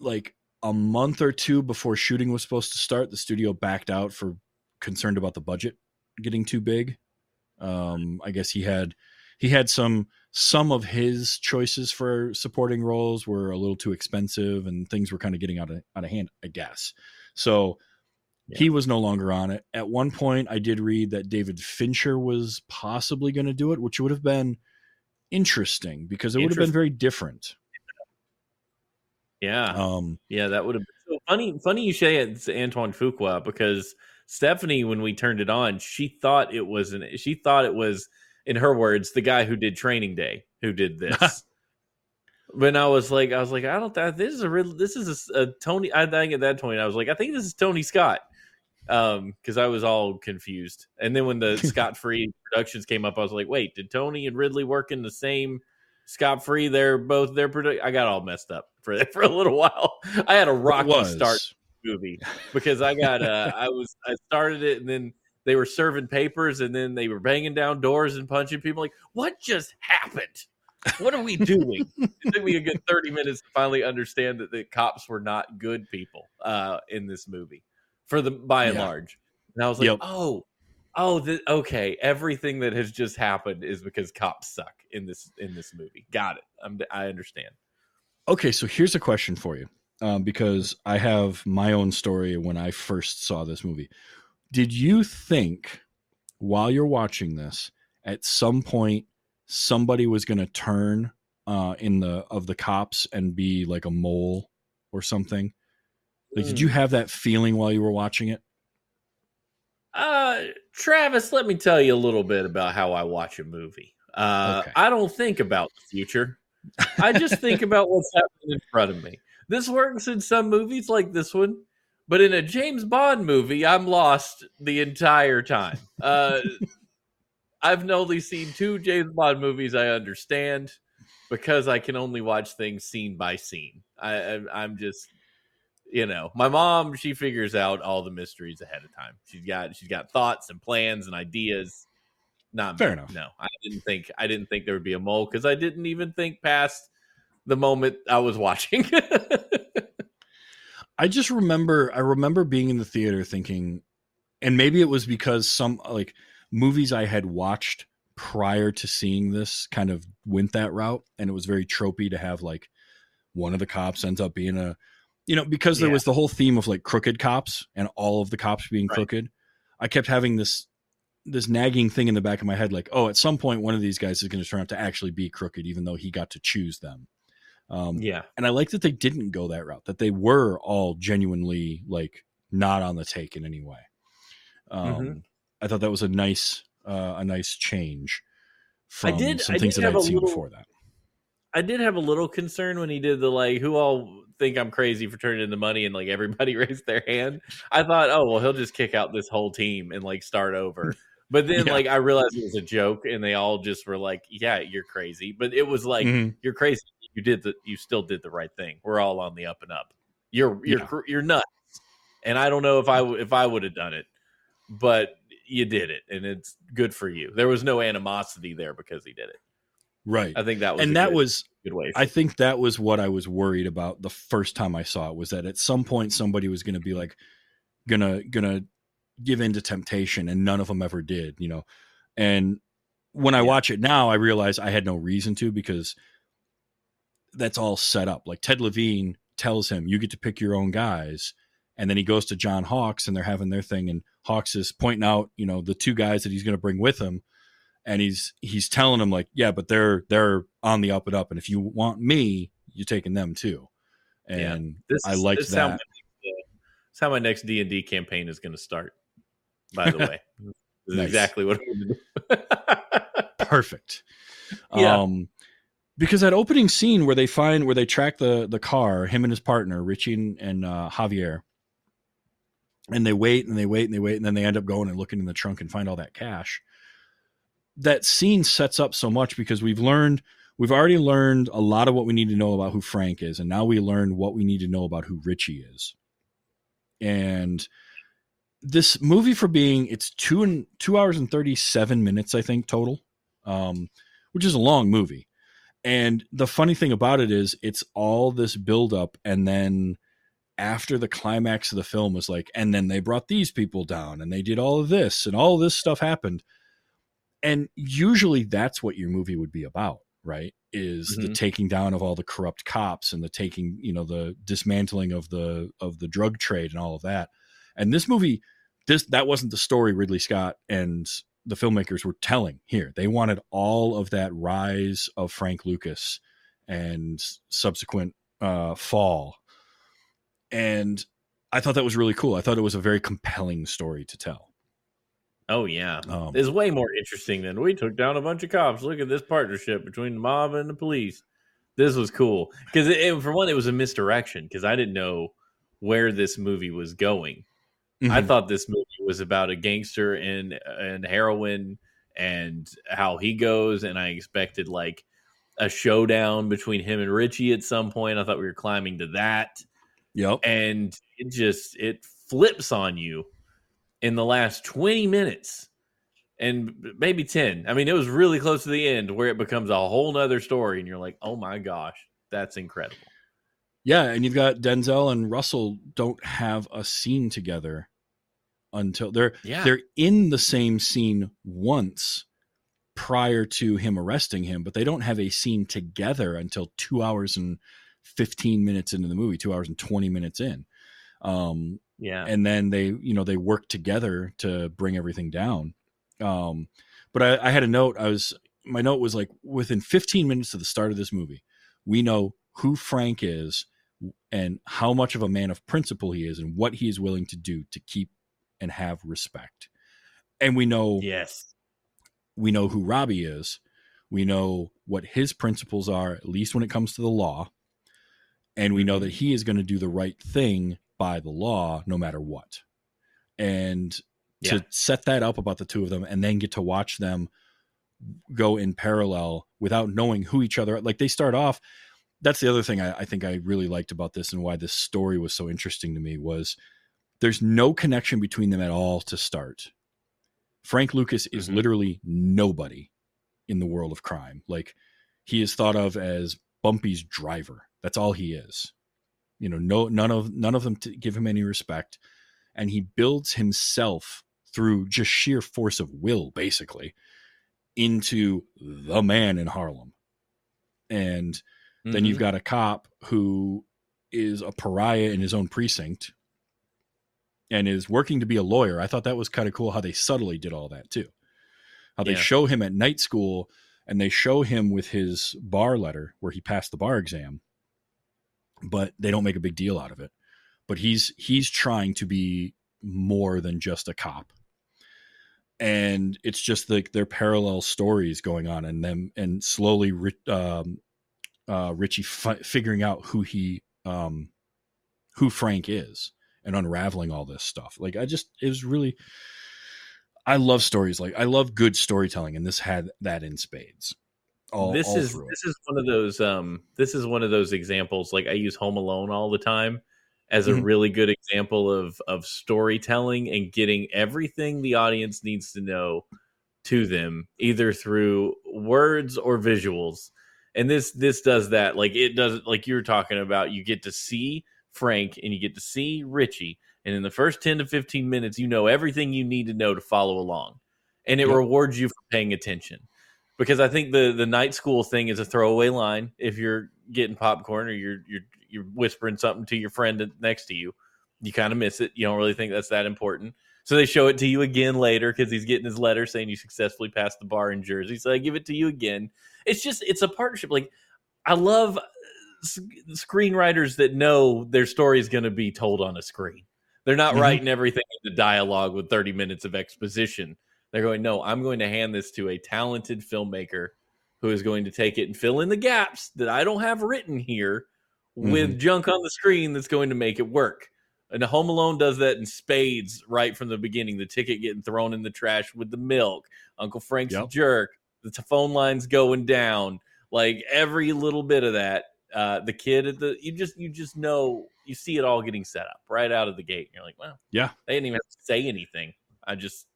like a month or two before shooting was supposed to start the studio backed out for concerned about the budget getting too big. Um i guess he had he had some some of his choices for supporting roles were a little too expensive and things were kind of getting out of out of hand i guess. So he was no longer on it. At one point, I did read that David Fincher was possibly going to do it, which would have been interesting because it would have been very different. yeah, Um, yeah. That would have been so funny. Funny you say it's Antoine Fuqua because Stephanie, when we turned it on, she thought it was an. She thought it was, in her words, the guy who did Training Day who did this. When I was like, I was like, I don't. Th- this is a real. This is a, a Tony. I think at that point, I was like, I think this is Tony Scott, um, because I was all confused. And then when the Scott Free Productions came up, I was like, wait, did Tony and Ridley work in the same Scott Free? They're both their produ- I got all messed up for for a little while. I had a rocky start movie because I got uh I was I started it and then they were serving papers and then they were banging down doors and punching people like what just happened what are we doing it took me a good 30 minutes to finally understand that the cops were not good people uh in this movie for the by and Yeah. large and I was like Yep. oh oh the, okay everything that has just happened is because cops suck in this in this movie got it I'm, I understand Okay, so here's a question for you um, because I have my own story when I first saw this movie. Did you think while you're watching this, at some point, somebody was going to turn uh, in the of the cops and be like a mole or something? Like, did you have that feeling while you were watching it? Uh, Travis, let me tell you a little bit about how I watch a movie. Uh, Okay. I don't think about the future. I just think about what's happening in front of me. This works in some movies like this one, but in a James Bond movie, I'm lost the entire time. Uh, I've only seen two James Bond movies I understand because I can only watch things scene by scene. I, I I'm just you know, my mom she figures out all the mysteries ahead of time. She's got she's got thoughts and plans and ideas. Not Fair me. enough. No, I didn't think I didn't think there would be a mole because I didn't even think past the moment I was watching. I just remember I remember being in the theater thinking and maybe it was because some like movies I had watched prior to seeing this kind of went that route and it was very tropey to have like one of the cops ends up being a you know because there Yeah. was the whole theme of like crooked cops and all of the cops being Right. crooked i kept having this this nagging thing in the back of my head like oh at some point one of these guys is going to turn out to actually be crooked even though he got to choose them um Yeah. and i like that they didn't go that route that they were all genuinely like not on the take in any way um Mhm. i thought that was a nice uh, a nice change from did- some I things that i'd seen little- before that I did have a little concern when he did the like, who all think I'm crazy for turning in the money, and like everybody raised their hand. I thought, oh well, he'll just kick out this whole team and like start over. But then, Yeah. like, I realized it was a joke, and they all just were like, "Yeah, you're crazy." But it was like, Mhm. "You're crazy. You did the. You still did the right thing. We're all on the up and up. You're you're Yeah. you're nuts." And I don't know if I if I would have done it, but you did it, and it's good for you. There was no animosity there because he did it. Right I think that was and that good, was good way. I think that was what I was worried about the first time I saw it was that at some point somebody was going to be like gonna gonna give in to temptation and none of them ever did, you know. And when I Yeah. watch it now, I realize I had no reason to because that's all set up. Like Ted Levine tells him, "You get to pick your own guys," and then he goes to John Hawkes and they're having their thing, and Hawkes is pointing out, you know, the two guys that he's going to bring with him, and he's he's telling him like, "Yeah, but they're they're on the up and up, and if you want me, you're taking them too." Yeah. And This I is- liked how my that. next, uh, this is how my next D and D campaign is going to start. By the way, this is Nice. exactly what I'm going to do. perfect. Yeah. Um because that opening scene where they find where they track the the car, him and his partner, Richie and, and uh, Javier, and they wait and they wait and they wait and then they end up going and looking in the trunk and find all that cash. That scene sets up so much because we've learned we've already learned a lot of what we need to know about who Frank is, and now we learn what we need to know about who Richie is. And this movie for being it's two and two hours and 37 minutes, I think, total. Um, which is a long movie. And the funny thing about it is it's all this buildup and then after the climax of the film was like, and then they brought these people down and they did all of this and all of this stuff happened. And usually that's what your movie would be about, right? Is the Mhm. taking down of all the corrupt cops and the taking, you know, the dismantling of the of the drug trade and all of that. And this movie, this that wasn't the story Ridley Scott and the filmmakers were telling here. They wanted all of that rise of Frank Lucas and subsequent uh, fall. And I thought that was really cool. I thought it was a very compelling story to tell. Oh yeah, Um, it's way more interesting than we took down a bunch of cops. Look at this partnership between the mob and the police. This was cool because for one, it was a misdirection because I didn't know where this movie was going. I Mhm. thought this movie was about a gangster and and heroin and how he goes, and I expected like a showdown between him and Richie at some point. I thought we were climbing to that, Yep. and it just it flips on you in the last twenty minutes and maybe 10 i mean it was really close to the end where it becomes a whole nother story and you're like oh my gosh that's incredible. Yeah, and you've got Denzel and Russell don't have a scene together until they're yeah. they're in the same scene once prior to him arresting him, but they don't have a scene together until two hours and fifteen minutes into the movie, two hours and twenty minutes in. Um, yeah. and then they you know they work together to bring everything down. Um but I, I had a note i was my note was like within 15 minutes of the start of this movie we know who frank is and how much of a man of principle he is and what he is willing to do to keep and have respect. And we know yes. we know who robbie is. We know what his principles are at least when it comes to the law. And we know that he is going to do the right thing by the law no matter what. And Yeah. to set that up about the two of them and then get to watch them go in parallel without knowing who each other like they start off that's the other thing I, I think i really liked about this and why this story was so interesting to me was there's no connection between them at all to start. Frank lucas is Mhm. literally nobody in the world of crime. Like he is thought of as bumpy's driver. That's all he is you know, no none of none of them to give him any respect, and he builds himself through just sheer force of will, basically, into the man in Harlem. And then you've Mhm. got a cop who is a pariah in his own precinct and is working to be a lawyer. I thought that was kind of cool how they subtly did all that too. How they Yeah. show him at night school and they show him with his bar letter where he passed the bar exam, but they don't make a big deal out of it. But he's he's trying to be more than just a cop. And it's just like their parallel stories going on and them and slowly um, uh, Richie fi- figuring out who he um, who Frank is and unraveling all this stuff. Like I just it was really I love stories like I love good storytelling and this had that in spades. All, this all is this is one of those um this is one of those examples like i use home alone all the time as a Mhm. really good example of of storytelling and getting everything the audience needs to know to them either through words or visuals and this this does that like it does like you were talking about you get to see frank and you get to see richie and in the first 10 to 15 minutes you know everything you need to know to follow along and it Yep. rewards you for paying attention because I think the the night school thing is a throwaway line if you're getting popcorn or you're you're you're whispering something to your friend next to you. You kind of miss it. You don't really think that's that important. So they show it to you again later because he's getting his letter saying you successfully passed the bar in Jersey. So I give it to you again. It's just it's a partnership. Like I love s- screenwriters that know their story is going to be told on a screen. They're not Mhm. writing everything into dialogue with 30 minutes of exposition. They're going, no, I'm going to hand this to a talented filmmaker who is going to take it and fill in the gaps that I don't have written here with junk on the screen that's going to make it work. And Home Alone does that in spades right from the beginning. The ticket getting thrown in the trash with the milk, Uncle Frank's a Yep. jerk, the phone lines going down, like every little bit of that. Uh, the kid at the you just you just know you see it all getting set up right out of the gate. You're like, well, Yeah. they didn't even have to say anything. I just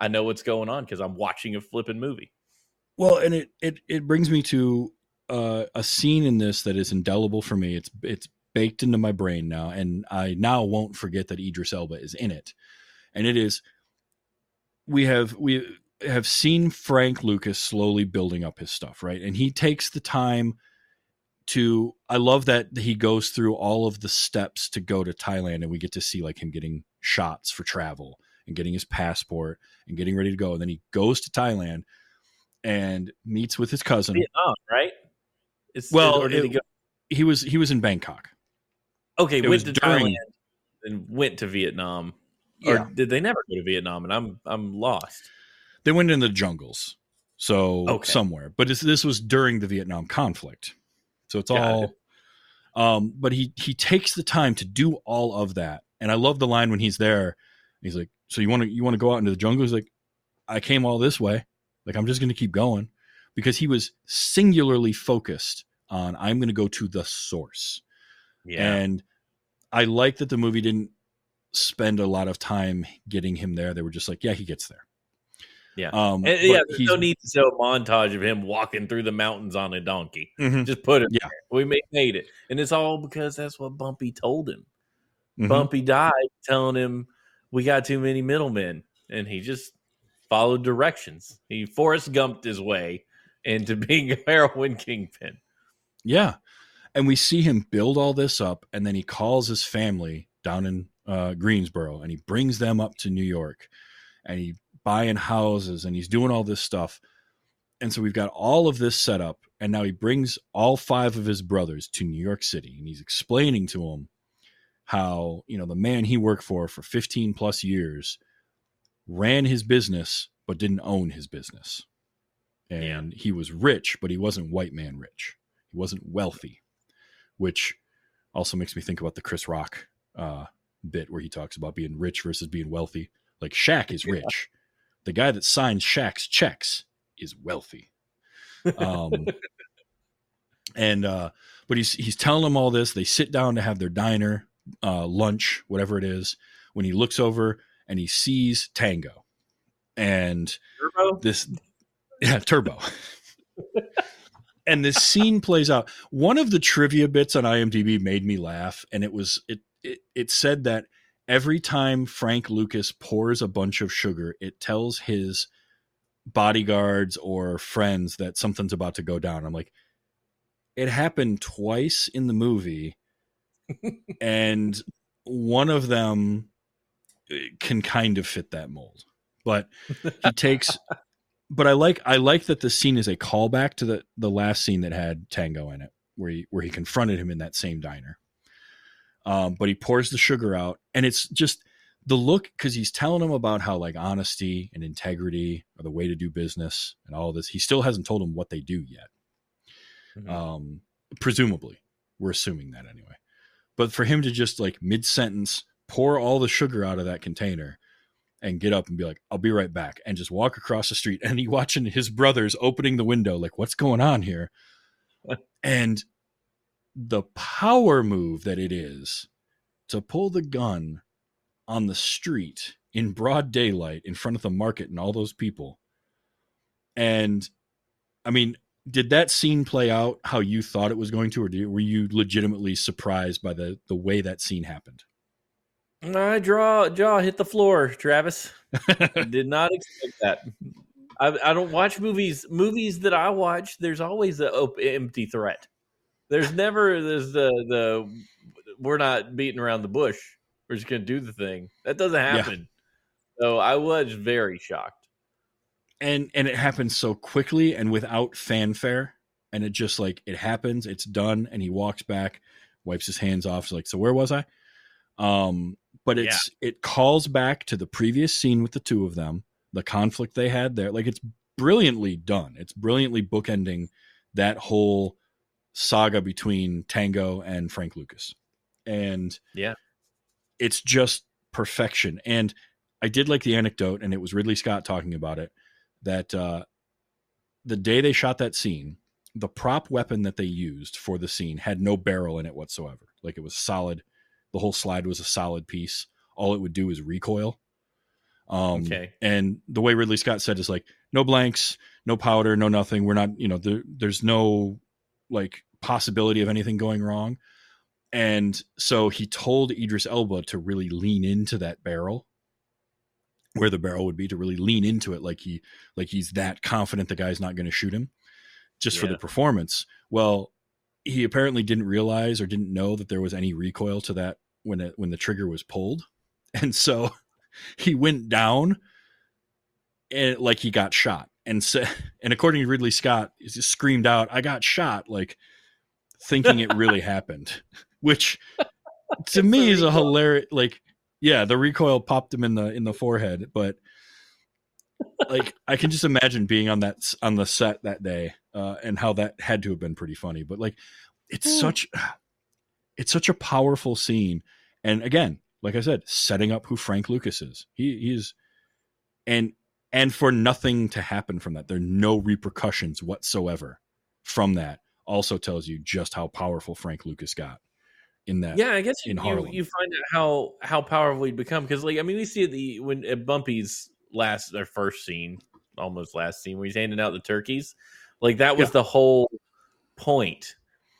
I know what's going on because I'm watching a flipping movie. Well, and it it it brings me to uh, a scene in this that is indelible for me. It's it's baked into my brain now, and I now won't forget that Idris Elba is in it. And it is we have we have seen Frank Lucas slowly building up his stuff, right? And he takes the time to I love that he goes through all of the steps to go to Thailand and we get to see like him getting shots for travel and getting his passport and getting ready to go. And then he goes to Thailand and meets with his cousin. Vietnam, right? It's, Well, it- he go? He was he was in Bangkok. Okay, it went to during- Thailand and went to Vietnam, or Yeah. did they never go to Vietnam? And I'm I'm lost. They went in the jungles, so Okay. somewhere. But this was during the Vietnam conflict, so it's Got all. Um, but he he takes the time to do all of that, and I love the line when he's there. He's like, "So you want to you want to go out into the jungle?" He's like, "I came all this way. Like I'm just going to keep going," because he was singularly focused on I'm going to go to the source. Yeah, And I like that the movie didn't spend a lot of time getting him there. They were just like, yeah, he gets there. Yeah. Um, And, yeah. There's no need to show a montage of him walking through the mountains on a donkey. Mm-hmm. Just put it. Yeah. there. we made, it, and it's all because that's what Bumpy told him. mhm. Bumpy died telling him we got too many middlemen, and he just followed directions. He Forrest Gumped his way into being a heroin kingpin. Yeah. And we see him build all this up, and then he calls his family down in uh, Greensboro and he brings them up to New York and he buying houses and he's doing all this stuff. And so we've got all of this set up, and now he brings all five of his brothers to New York City and he's explaining to them how, you know, the man he worked for for 15 plus years ran his business but didn't own his business. And he was rich, but he wasn't white man rich. He wasn't wealthy, which also makes me think about the Chris Rock uh, bit where he talks about being rich versus being wealthy. Like Shaq is Yeah. rich. The guy that signs Shaq's checks is wealthy. Um, and uh, but he's he's telling them all this. They sit down to have their diner, uh, lunch, whatever it is. When he looks over and he sees Tango, and Turbo? this yeah turbo and this scene plays out. One of the trivia bits on IMDb made me laugh, and it was it it, it said that every time Frank Lucas pours a bunch of sugar, it tells his bodyguards or friends that something's about to go down. I'm like, it happened twice in the movie, and one of them uh, can kind of fit that mold. But he takes but I like I like that the scene is a callback to the the last scene that had Tango in it, where he where he confronted him in that same diner. Um, but he pours the sugar out, and it's just the look because he's telling him about how like honesty and integrity are the way to do business and all this. He still hasn't told him what they do yet. Mm-hmm. Um, presumably, we're assuming that anyway. But for him to just like mid sentence pour all the sugar out of that container and get up and be like, I'll be right back, and just walk across the street. And he watching his brothers opening the window, like, what's going on here? and the power move that it is to pull the gun on the street in broad daylight in front of the market and all those people. And I mean, did that scene play out how you thought it was going to, or did, were you legitimately surprised by the the way that scene happened? My jaw jaw hit the floor, Travis. Did not expect that. I, I, don't watch movies. Movies that I watch, there's always an empty threat. There's never there's the the we're not beating around the bush. We're just gonna do the thing. That doesn't happen. Yeah. So I was very shocked. And and it happens so quickly and without fanfare. And it just like it happens, it's done, and he walks back, wipes his hands off. like, so where was I? Um, but it's yeah. it calls back to the previous scene with the two of them, the conflict they had there. Like it's brilliantly done. It's brilliantly bookending that whole saga between Tango and Frank Lucas. And yeah, it's just perfection. And I did like the anecdote, and it was Ridley Scott talking about it that uh, the day they shot that scene, the prop weapon that they used for the scene had no barrel in it whatsoever. Like it was solid the whole slide was a solid piece. All it would do is recoil. Um, okay. And the way Ridley Scott said is like no blanks, no powder, no nothing. We're not, you know, there, there's no like possibility of anything going wrong. And so he told Idris Elba to really lean into that barrel where the barrel would be to really lean into it like he like he's that confident the guy's not going to shoot him just yeah. for the performance. Well, he apparently didn't realize or didn't know that there was any recoil to that when it when the trigger was pulled and so he went down and like he got shot and so and according to ridley scott he screamed out i got shot like thinking it really happened which to me is a hilarious like yeah the recoil popped him in the in the forehead but like I can just imagine being on that on the set that day uh, and how that had to have been pretty funny. But like, it's mm. such it's such a powerful scene, and again, like I said, setting up who Frank Lucas is. He he's and and for nothing to happen from that, there are no repercussions whatsoever from that. Also tells you just how powerful Frank Lucas got in that. Yeah, I guess in you, Harlem. you find out how how powerful he'd become because like I mean we see the when at Bumpy's last their first scene, almost last scene where he's handing out the turkeys. Like that was yeah. the whole point.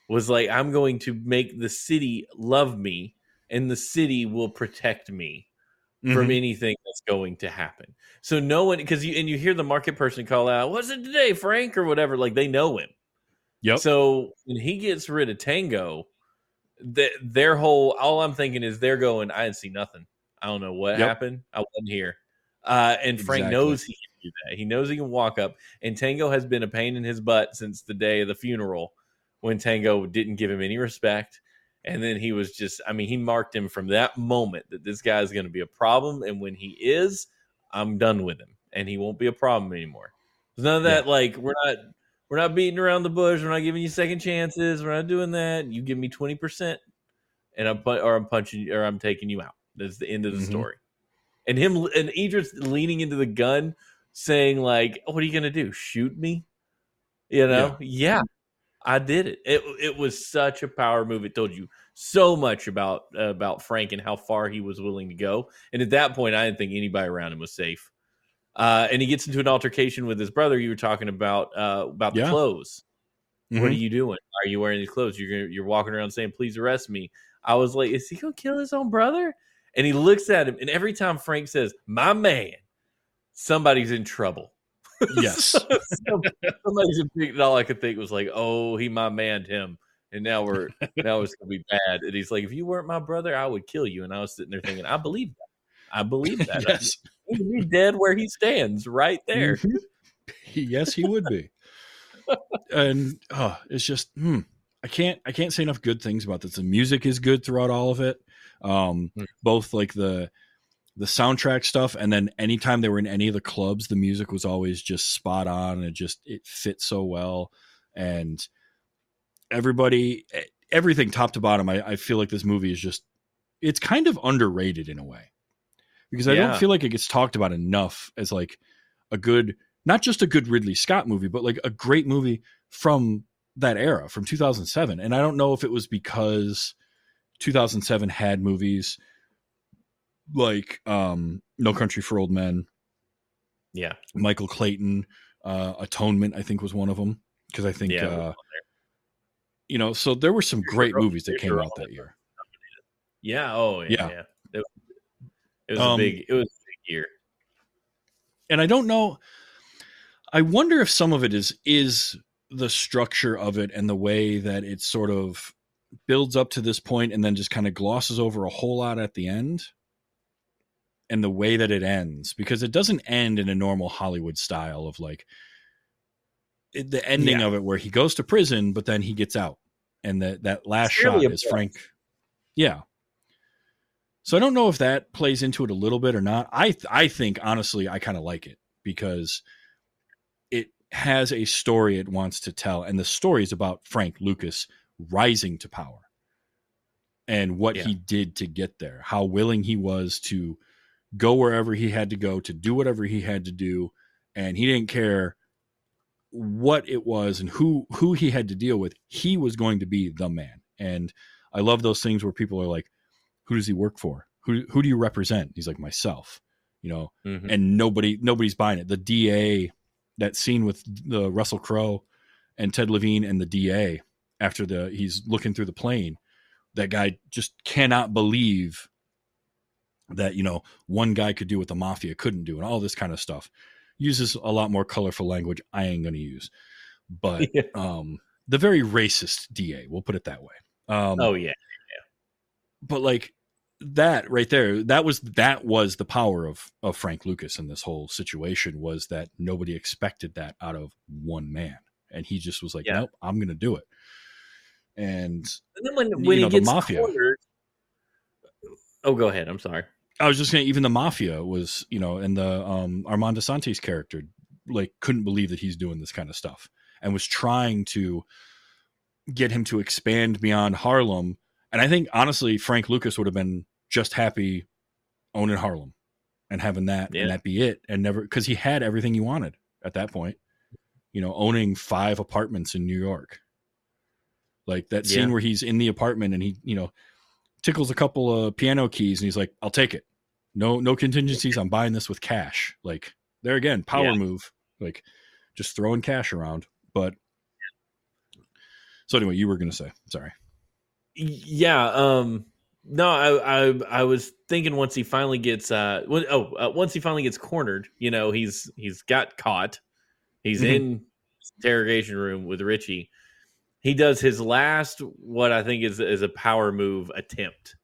Was like I'm going to make the city love me, and the city will protect me mm-hmm. from anything that's going to happen. So no one because you and you hear the market person call out, "What's it today, Frank?" or whatever. Like they know him. Yep. So when he gets rid of Tango, their whole all I'm thinking is they're going. I didn't see nothing. I don't know what yep. happened. I wasn't here. Uh, and Frank exactly. knows he can do that. He knows he can walk up. And Tango has been a pain in his butt since the day of the funeral when Tango didn't give him any respect. And then he was just, I mean, he marked him from that moment that this guy is going to be a problem. And when he is, I'm done with him and he won't be a problem anymore. There's none of that, yeah. like, we're not. We're not beating around the bush. We're not giving you second chances. We're not doing that. You give me twenty percent, and I'm or I'm punching or I'm taking you out. That's the end of the mm-hmm. story and him and Idris leaning into the gun, saying like, "What are you gonna do? Shoot me?" You know? Yeah. yeah, I did it. It it was such a power move. It told you so much about uh, about Frank and how far he was willing to go. And at that point, I didn't think anybody around him was safe. Uh, and he gets into an altercation with his brother. You were talking about uh, about the yeah. clothes. What are Mhm. you doing? Are you wearing these clothes? You're you're walking around saying, "Please arrest me." I was like, "Is he gonna kill his own brother?" And he looks at him, and every time Frank says, "My man," somebody's in trouble. Yes. somebody's in big. and All I could think was like, "Oh, he my man him." And now we're now it's gonna be bad. And he's like, "If you weren't my brother, I would kill you." And I was sitting there thinking, "I believe that. I believe that. yes. He'd be dead where he stands, right there." Mhm. yes, he would be. and oh, it's just hmm, I can't I can't say enough good things about this. The music is good throughout all of it. Um, Hmm. both like the the soundtrack stuff, and then anytime they were in any of the clubs, the music was always just spot on. And it just it fit so well, and everybody, everything top to bottom. I, I feel like this movie is just it's kind of underrated in a way because I Yeah. don't feel like it gets talked about enough as like a good not just a good Ridley Scott movie, but like a great movie from that era, from 2007. And I don't know if it was because 2007 had movies like um, No Country for Old Men, Yeah, Michael Clayton, uh, Atonement, I think was one of them. Because I think, Yeah. uh, you know, so there were some great movies that came out that year. yeah. Oh, yeah. Yeah. yeah. It, was Um, a big. It was a big year. and I don't know. I wonder if some of it is is the structure of it and the way that it sort of builds up to this point and then just kind of glosses over a whole lot at the end, and the way that it ends because it doesn't end in a normal Hollywood style of like it, the ending Yeah. of it where he goes to prison but then he gets out and that that last shot is. Frank. Yeah. So I don't know if that plays into it a little bit or not. I I think honestly I kind of like it because it has a story it wants to tell and the story is about Frank Lucas rising to power and what Yeah. he did to get there, how willing he was to go wherever he had to go to do whatever he had to do and he didn't care what it was and who who he had to deal with. He was going to be the man. And I love those things where people are like who does he work for? Who who do you represent? He's like myself, you know, Mhm. and nobody nobody's buying it. The DA, that scene with the Russell Crowe and Ted Levine and the DA after the he's looking through the plane, that guy just cannot believe that you know one guy could do what the mafia couldn't do and all this kind of stuff. Uses a lot more colorful language I ain't to use, but Yeah. um, the very racist DA, we'll put it that way. Um, Oh yeah. but like that right there that was that was the power of of frank lucas in this whole situation was that nobody expected that out of one man and he just was like Yeah. nope i'm gonna do it and And then when You when know, he the gets mafia. cornered. Oh, go ahead. I'm sorry. i was just gonna even the mafia was you know and the um Armand Assante character like couldn't believe that he's doing this kind of stuff and was trying to get him to expand beyond harlem and i think honestly frank lucas would have been just happy owning harlem and having that Yeah. and that be it and never because he had everything he wanted at that point you know owning five apartments in new york like that scene Yeah. where he's in the apartment and he you know tickles a couple of piano keys and he's like i'll take it no no contingencies i'm buying this with cash like there again power Yeah. move like just throwing cash around but so anyway you were gonna say sorry Yeah. Um. No, I, I I was thinking once he finally gets uh when, oh uh, once he finally gets cornered, you know he's he's got caught, he's Mhm. in interrogation room with Richie. He does his last what I think is is a power move attempt.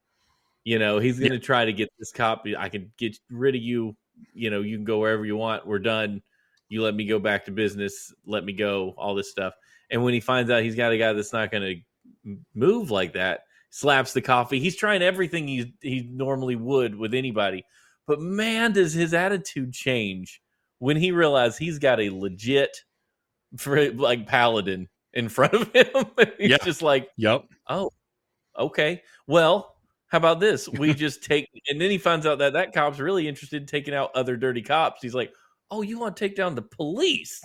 You know he's going to try to get this cop. I can get rid of you. You know you can go wherever you want. We're done. You let me go back to business. Let me go. All this stuff. And when he finds out he's got a guy that's not going to move like that, slaps the coffee. He's trying everything he he normally would with anybody. But man, does his attitude change when he realizes he's got a legit for like paladin in front of him. he's Yeah. just like, yep oh, okay. Well, how about this? We just take, and then he finds out that that cop's really interested in taking out other dirty cops. He's like, oh, you want to take down the police?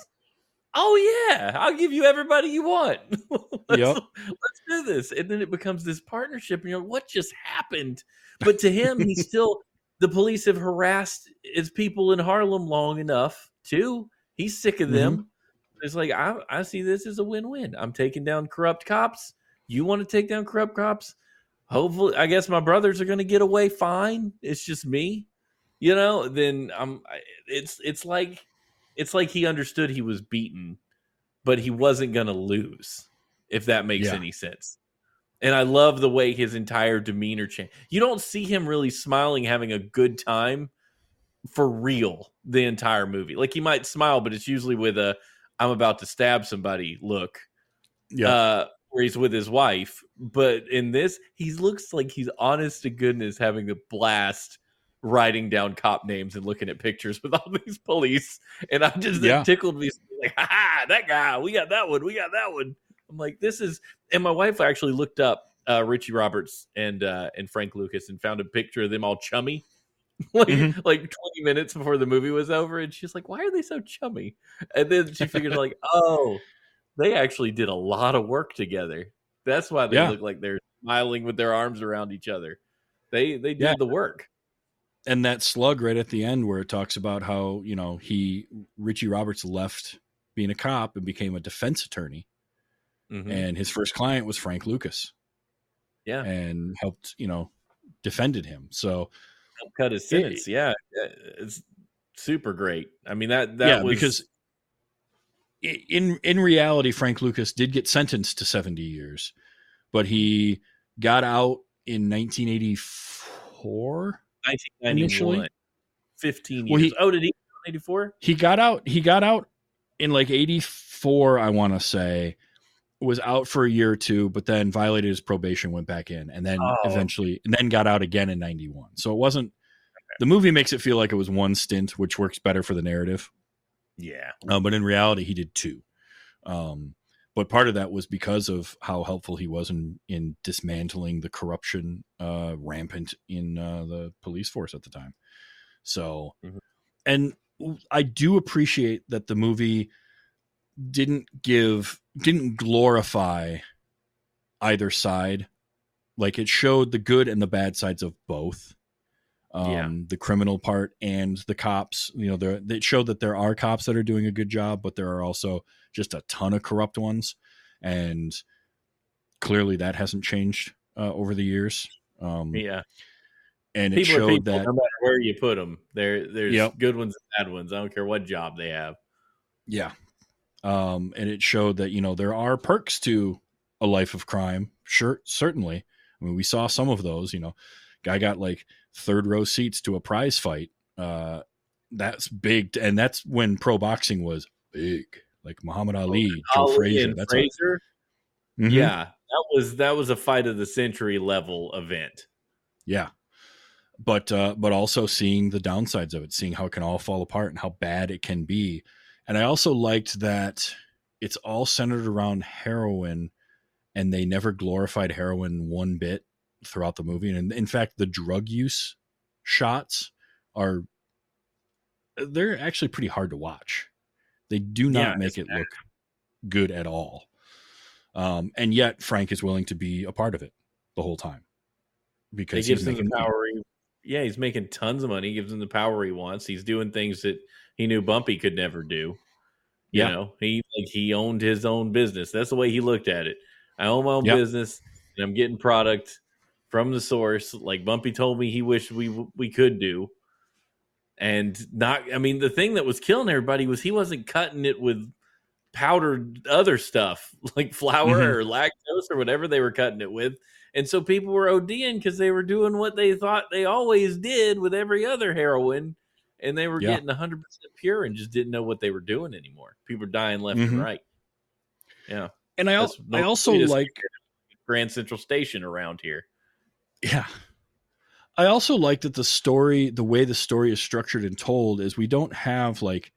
Oh yeah, I'll give you everybody you want. let's, Yep. let's do this, and then it becomes this partnership. And you're like, what just happened? But to him, he's still the police have harassed his people in Harlem long enough too. He's sick of them. Mm-hmm. It's like I, I see this as a win-win. I'm taking down corrupt cops. You want to take down corrupt cops? Hopefully, I guess my brothers are going to get away fine. It's just me, you know. Then I'm. It's it's like it's like he understood he was beaten, but he wasn't going to lose. If that makes Yeah. any sense. And I love the way his entire demeanor changed. You don't see him really smiling, having a good time for real the entire movie. Like he might smile, but it's usually with a "I'm about to stab somebody" look. Yeah. Uh, where he's with his wife, but in this, he looks like he's honest to goodness having a blast writing down cop names and looking at pictures with all these police. And I am just Yeah. tickled me like, ha ha, that guy, we got that one, we got that one. I'm like, this is, and my wife actually looked up uh, Richie Roberts and uh, and Frank Lucas and found a picture of them all chummy, like Mhm. like 20 minutes before the movie was over, and she's like, why are they so chummy? And then she figured like, oh, they actually did a lot of work together. That's why they Yeah. look like they're smiling with their arms around each other. They they did Yeah. the work. And that slug right at the end where it talks about how you know he Richie Roberts left being a cop and became a defense attorney, Mhm. and his first client was Frank Lucas, yeah, and helped you know defended him. So help cut his sentence. yeah, it's super great. I mean that that yeah, was because in in reality, Frank Lucas did get sentenced to seventy years, but he got out in 1984. 1991, initially? 15 years. He- oh, did he 84? he got out he got out in like 84 i want to say was out for a year or two but then violated his probation went back in and then Oh. eventually and then got out again in 91 so it wasn't the movie makes it feel like it was one stint which works better for the narrative Yeah, uh, but in reality he did two um, but part of that was because of how helpful he was in in dismantling the corruption uh, rampant in uh, the police force at the time. So Mhm. and i do appreciate that the movie didn't give didn't glorify either side. Like it showed the good and the bad sides of both um, Yeah. the criminal part and the cops you know there it showed that there are cops that are doing a good job but there are also just a ton of corrupt ones and clearly that hasn't changed uh, over the years um, yeah. and it People are showed people, that no matter where you put them. There, there's Yep. good ones and bad ones. I don't care what job they have. Yeah. Um, and it showed that, you know, there are perks to a life of crime. Sure, certainly. I mean, we saw some of those, you know, guy got like third row seats to a prize fight. Uh, that's big. And that's when pro boxing was big, like Muhammad Ali, Joe Ali Frazier. and That's a- Frazier. Mhm. Yeah, that was that was a fight of the century level event. Yeah. But uh but also seeing the downsides of it, seeing how it can all fall apart and how bad it can be. And I also liked that it's all centered around heroin and they never glorified heroin one bit throughout the movie. And in fact, the drug use shots are they're actually pretty hard to watch. They do not Yeah, make it bad. look good at all. Um, and yet Frank is willing to be a part of it the whole time because He gives him the power. He, yeah, he's making tons of money. He gives him the power he wants. He's doing things that he knew Bumpy could never do. You Yeah. know, he like he owned his own business. That's the way he looked at it. I own my own Yep. business, and I'm getting product from the source. Like Bumpy told me, he wished we we could do. And not, I mean, the thing that was killing everybody was he wasn't cutting it with powdered other stuff like flour Mhm. or lactose or whatever they were cutting it with. And so people were ODing because they were doing what they thought they always did with every other heroin. And they were Yeah. getting 100% pure and just didn't know what they were doing anymore. People were dying left Mhm. and right. Yeah. And I, al- I also like Grand Central Station around here. Yeah. I also like that the story, the way the story is structured and told, is we don't have like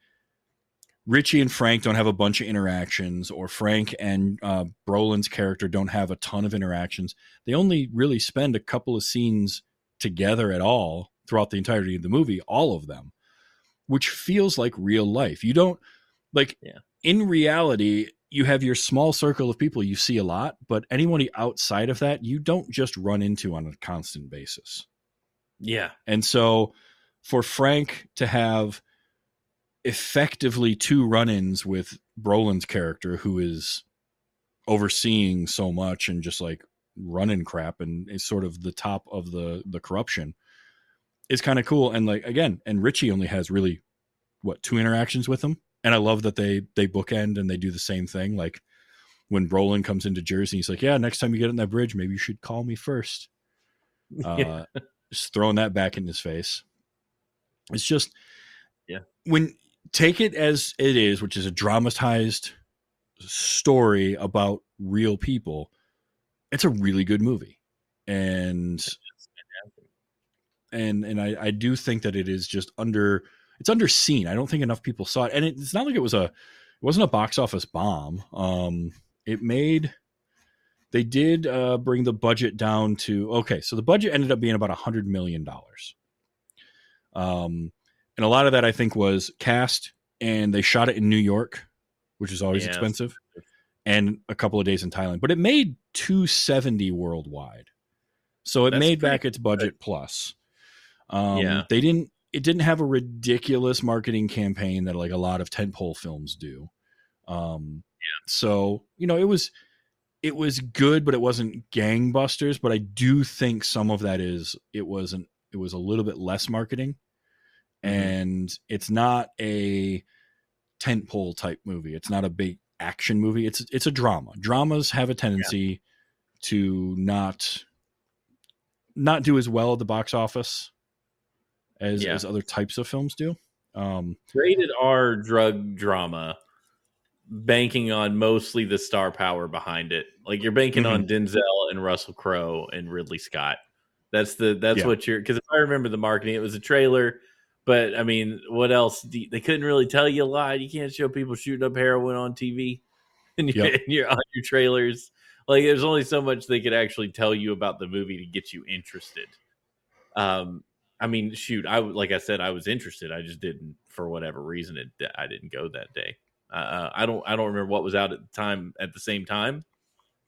Richie and Frank don't have a bunch of interactions, or Frank and uh, Brolin's character don't have a ton of interactions. They only really spend a couple of scenes together at all throughout the entirety of the movie, all of them, which feels like real life. You don't like Yeah. in reality, you have your small circle of people you see a lot, but anybody outside of that, you don't just run into on a constant basis. Yeah. And so for Frank to have effectively two run-ins with Brolin's character, who is overseeing so much and just like running crap and is sort of the top of the the corruption is kind of cool and like again and richie only has really what two interactions with him and i love that they they bookend and they do the same thing. Like when brolin comes into jersey he's like yeah next time you get on that bridge maybe you should call me first. Uh Yeah. just throwing that back in his face. It's just Yeah. when take it as it is which is a dramatized story about real people it's a really good movie. And and and I, I do think that it is just under it's underseen. I don't think enough people saw it, and it, it's not like it was a it wasn't a box office bomb. Um, it made they did uh, bring the budget down to okay, so the budget ended up being about a hundred million dollars. Um, and a lot of that I think was cast, and they shot it in New York, which is always Yeah. expensive, and a couple of days in Thailand. But it made two seventy worldwide, so it That's made back its budget plus. Um, Yeah. they didn't. It didn't have a ridiculous marketing campaign that like a lot of tentpole films do. Um, So you know, it was it was good, but it wasn't gangbusters. But I do think some of that is it wasn't. It was a little bit less marketing, Mhm. and it's not a tentpole type movie. It's not a big action movie. It's it's a drama. Dramas have a tendency to not not do as well at the box office as Yeah. as other types of films do. Um, rated R drug drama, banking on mostly the star power behind it. Like you're banking Mm-hmm. on Denzel and Russell Crowe and Ridley Scott. That's the that's Yeah. what you're because if I remember the marketing, it was a trailer. But I mean, what else? They couldn't really tell you a lot. You can't show people shooting up heroin on TV and you're, Yep. and you're on your trailers. Like there's only so much they could actually tell you about the movie to get you interested. Um, I mean, shoot, I like I said, I was interested. I just didn't, for whatever reason, it I didn't go that day. Uh, I don't I don't remember what was out at the time at the same time.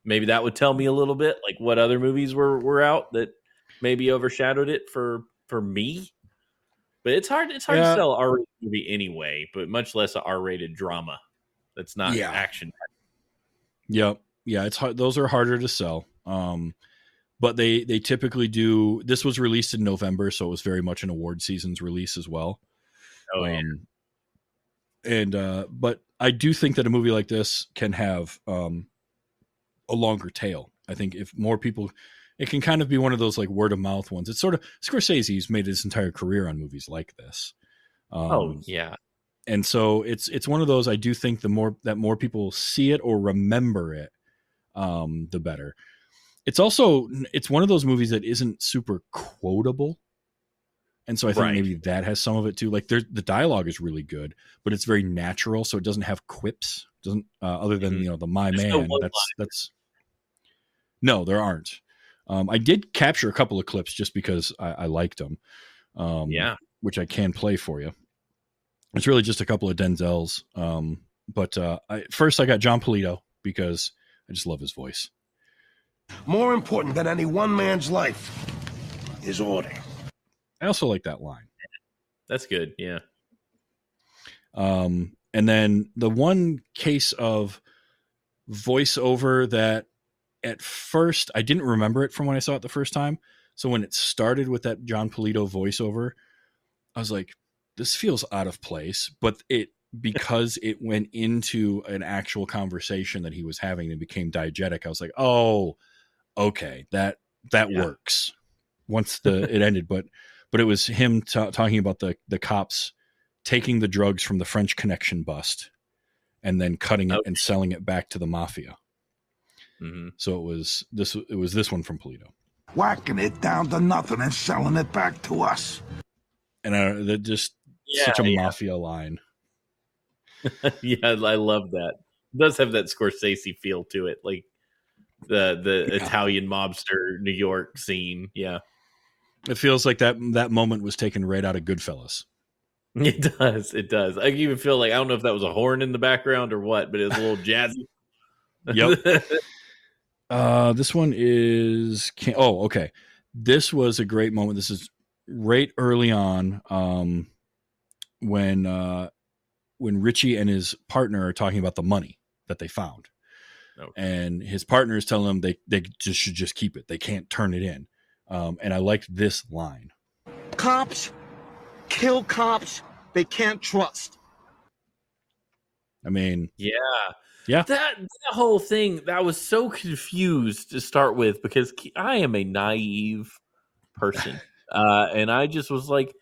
Maybe that would tell me a little bit, like what other movies were were out that maybe overshadowed it for for me. But it's hard it's hard Yeah. to sell R-rated movie anyway, but much less a R-rated drama that's not Yeah. action. Yep. Yeah, it's hard. Those are harder to sell. Um, but they they typically do. This was released in November, so it was very much an award season's release as well. Oh yeah. Um, and uh, but I do think that a movie like this can have um, a longer tail. I think if more people, it can kind of be one of those like word of mouth ones. It's sort of Scorsese's made his entire career on movies like this. Um, oh yeah. and so it's it's one of those i do think the more that more people see it or remember it um the better it's also it's one of those movies that isn't super quotable and so i think Right. maybe that has some of it too like there the dialogue is really good but it's very natural so it doesn't have quips doesn't uh, other than Mhm. you know the my There's man one-liners. that's that's no there aren't um i did capture a couple of clips just because i, I liked them um Yeah. which I can play for you. It's really just a couple of Denzels. Um, but uh, I, first, I got Jon Polito because I just love his voice. More important than any one man's life is order. I also like that line. That's good. Yeah. Um, and then the one case of voiceover that at first I didn't remember it from when I saw it the first time. So when it started with that Jon Polito voiceover, I was like, this feels out of place. But it because it went into an actual conversation that he was having and became diegetic, I was like, oh, okay, that that Yeah. works. Once the it ended, but but it was him ta talking about the the cops taking the drugs from the French Connection bust and then cutting it Okay. and selling it back to the mafia. hmm So it was this it was this one from Polito. Whacking it down to nothing and selling it back to us. And uh, that just Yeah, such a yeah. mafia line. yeah, I love that. It does have that Scorsese feel to it, like the the Yeah. Italian mobster New York scene. Yeah, It feels like that that moment was taken right out of Goodfellas. it does. It does. I even feel like I don't know if that was a horn in the background or what, but it was a little jazzy. Yep. Uh, this one is oh okay. This was a great moment. This is right early on um, when uh, when Richie and his partner are talking about the money that they found, Okay. and his partner is telling them they they just should just keep it. They can't turn it in. Um, and I liked this line. Cops kill cops they can't trust. I mean, Yeah. Yeah. That that whole thing, that was so confused to start with because I am a naive person. uh, and I just was like,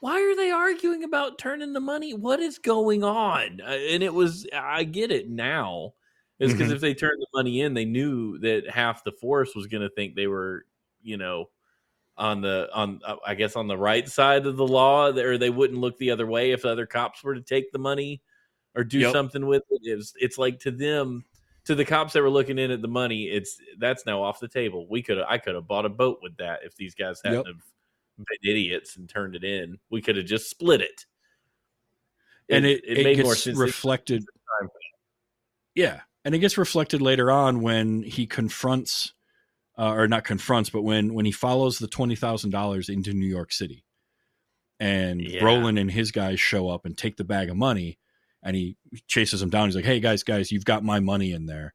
why are they arguing about turning the money? What is going on? Uh, and it was, I get it now. It's because Mhm. if they turned the money in, they knew that half the force was going to think they were, you know, on the on uh, I guess on the right side of the law, or they wouldn't look the other way if the other cops were to take the money or do Yep. something with it. It's it's like to them, to the cops that were looking in at the money, it's that's now off the table. We could have I could have bought a boat with that if these guys hadn't Yep. have been idiots and turned it in. We could have just split it. and it, it, made gets more sense. reflected. Yeah, and it gets reflected later on when he confronts, uh, or not confronts, but when when he follows the twenty thousand dollars into New York City, and Yeah. Brolin and his guys show up and take the bag of money, and he chases them down. He's like, "Hey guys, guys, you've got my money in there.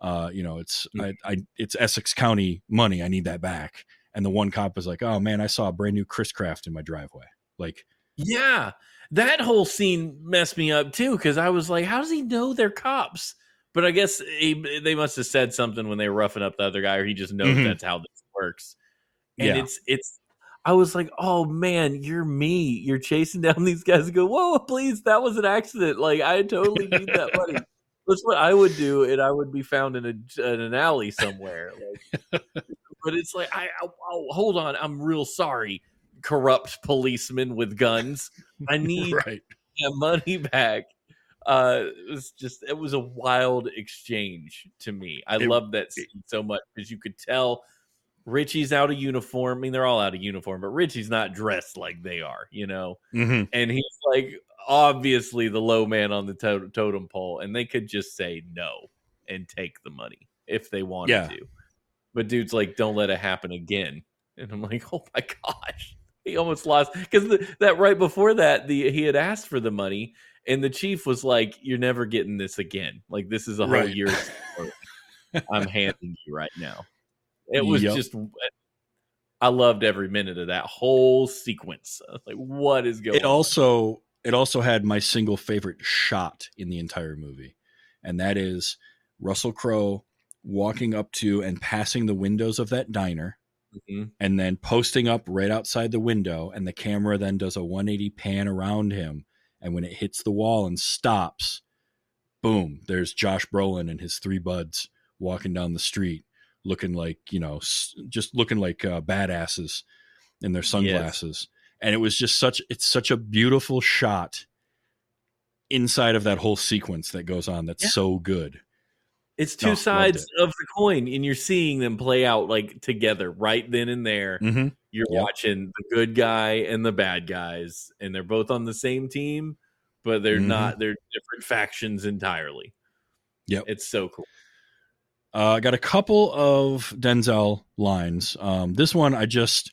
Uh, you know, it's I, I it's Essex County money. I need that back." And the one cop is like, "Oh man, I saw a brand new Chris Craft in my driveway." Like, Yeah, that whole scene messed me up too because I was like, "How does he know they're cops?" But I guess he, they must have said something when they were roughing up the other guy, or he just knows Mhm. that's how this works. And Yeah. it's it's. I was like, "Oh man, you're me. You're chasing down these guys." And go, "Whoa, please! That was an accident. Like I totally need that money." That's what I would do, and I would be found in a in an alley somewhere. Like, but it's like, I, I oh, hold on, I'm real sorry, corrupt policeman with guns. I need right? my money back. Uh, it was just it was a wild exchange to me. I It- love that scene so much because you could tell Richie's out of uniform. I mean, they're all out of uniform, but Richie's not dressed like they are, you know. hmm And he's like obviously the low man on the to- totem pole, and they could just say no and take the money if they wanted Yeah. to. But dude's like, don't let it happen again. And I'm like, oh my gosh, he almost lost because that right before that, the he had asked for the money, and the chief was like, "You're never getting this again. Like this is a whole Right. year's salary I'm handing you right now." It was Yep. just. I loved every minute of that whole sequence. Like, what is going it on? also it also had my single favorite shot in the entire movie and that is russell crowe walking up to and passing the windows of that diner Mhm. and then posting up right outside the window and the camera then does a 180 pan around him and when it hits the wall and stops boom there's josh brolin and his three buds walking down the street looking like you know just looking like uh, badasses in their sunglasses. And it was just such it's such a beautiful shot inside of that whole sequence that goes on that's Yeah. so good It's two loved sides it. of the coin, and you're seeing them play out like together right then and there. mm-hmm. You're Yep. watching the good guy and the bad guys, and they're both on the same team, but they're Mhm. not. They're different factions entirely. Yep. It's so cool. Uh, I got a couple of Denzel lines. Um, this one, I just.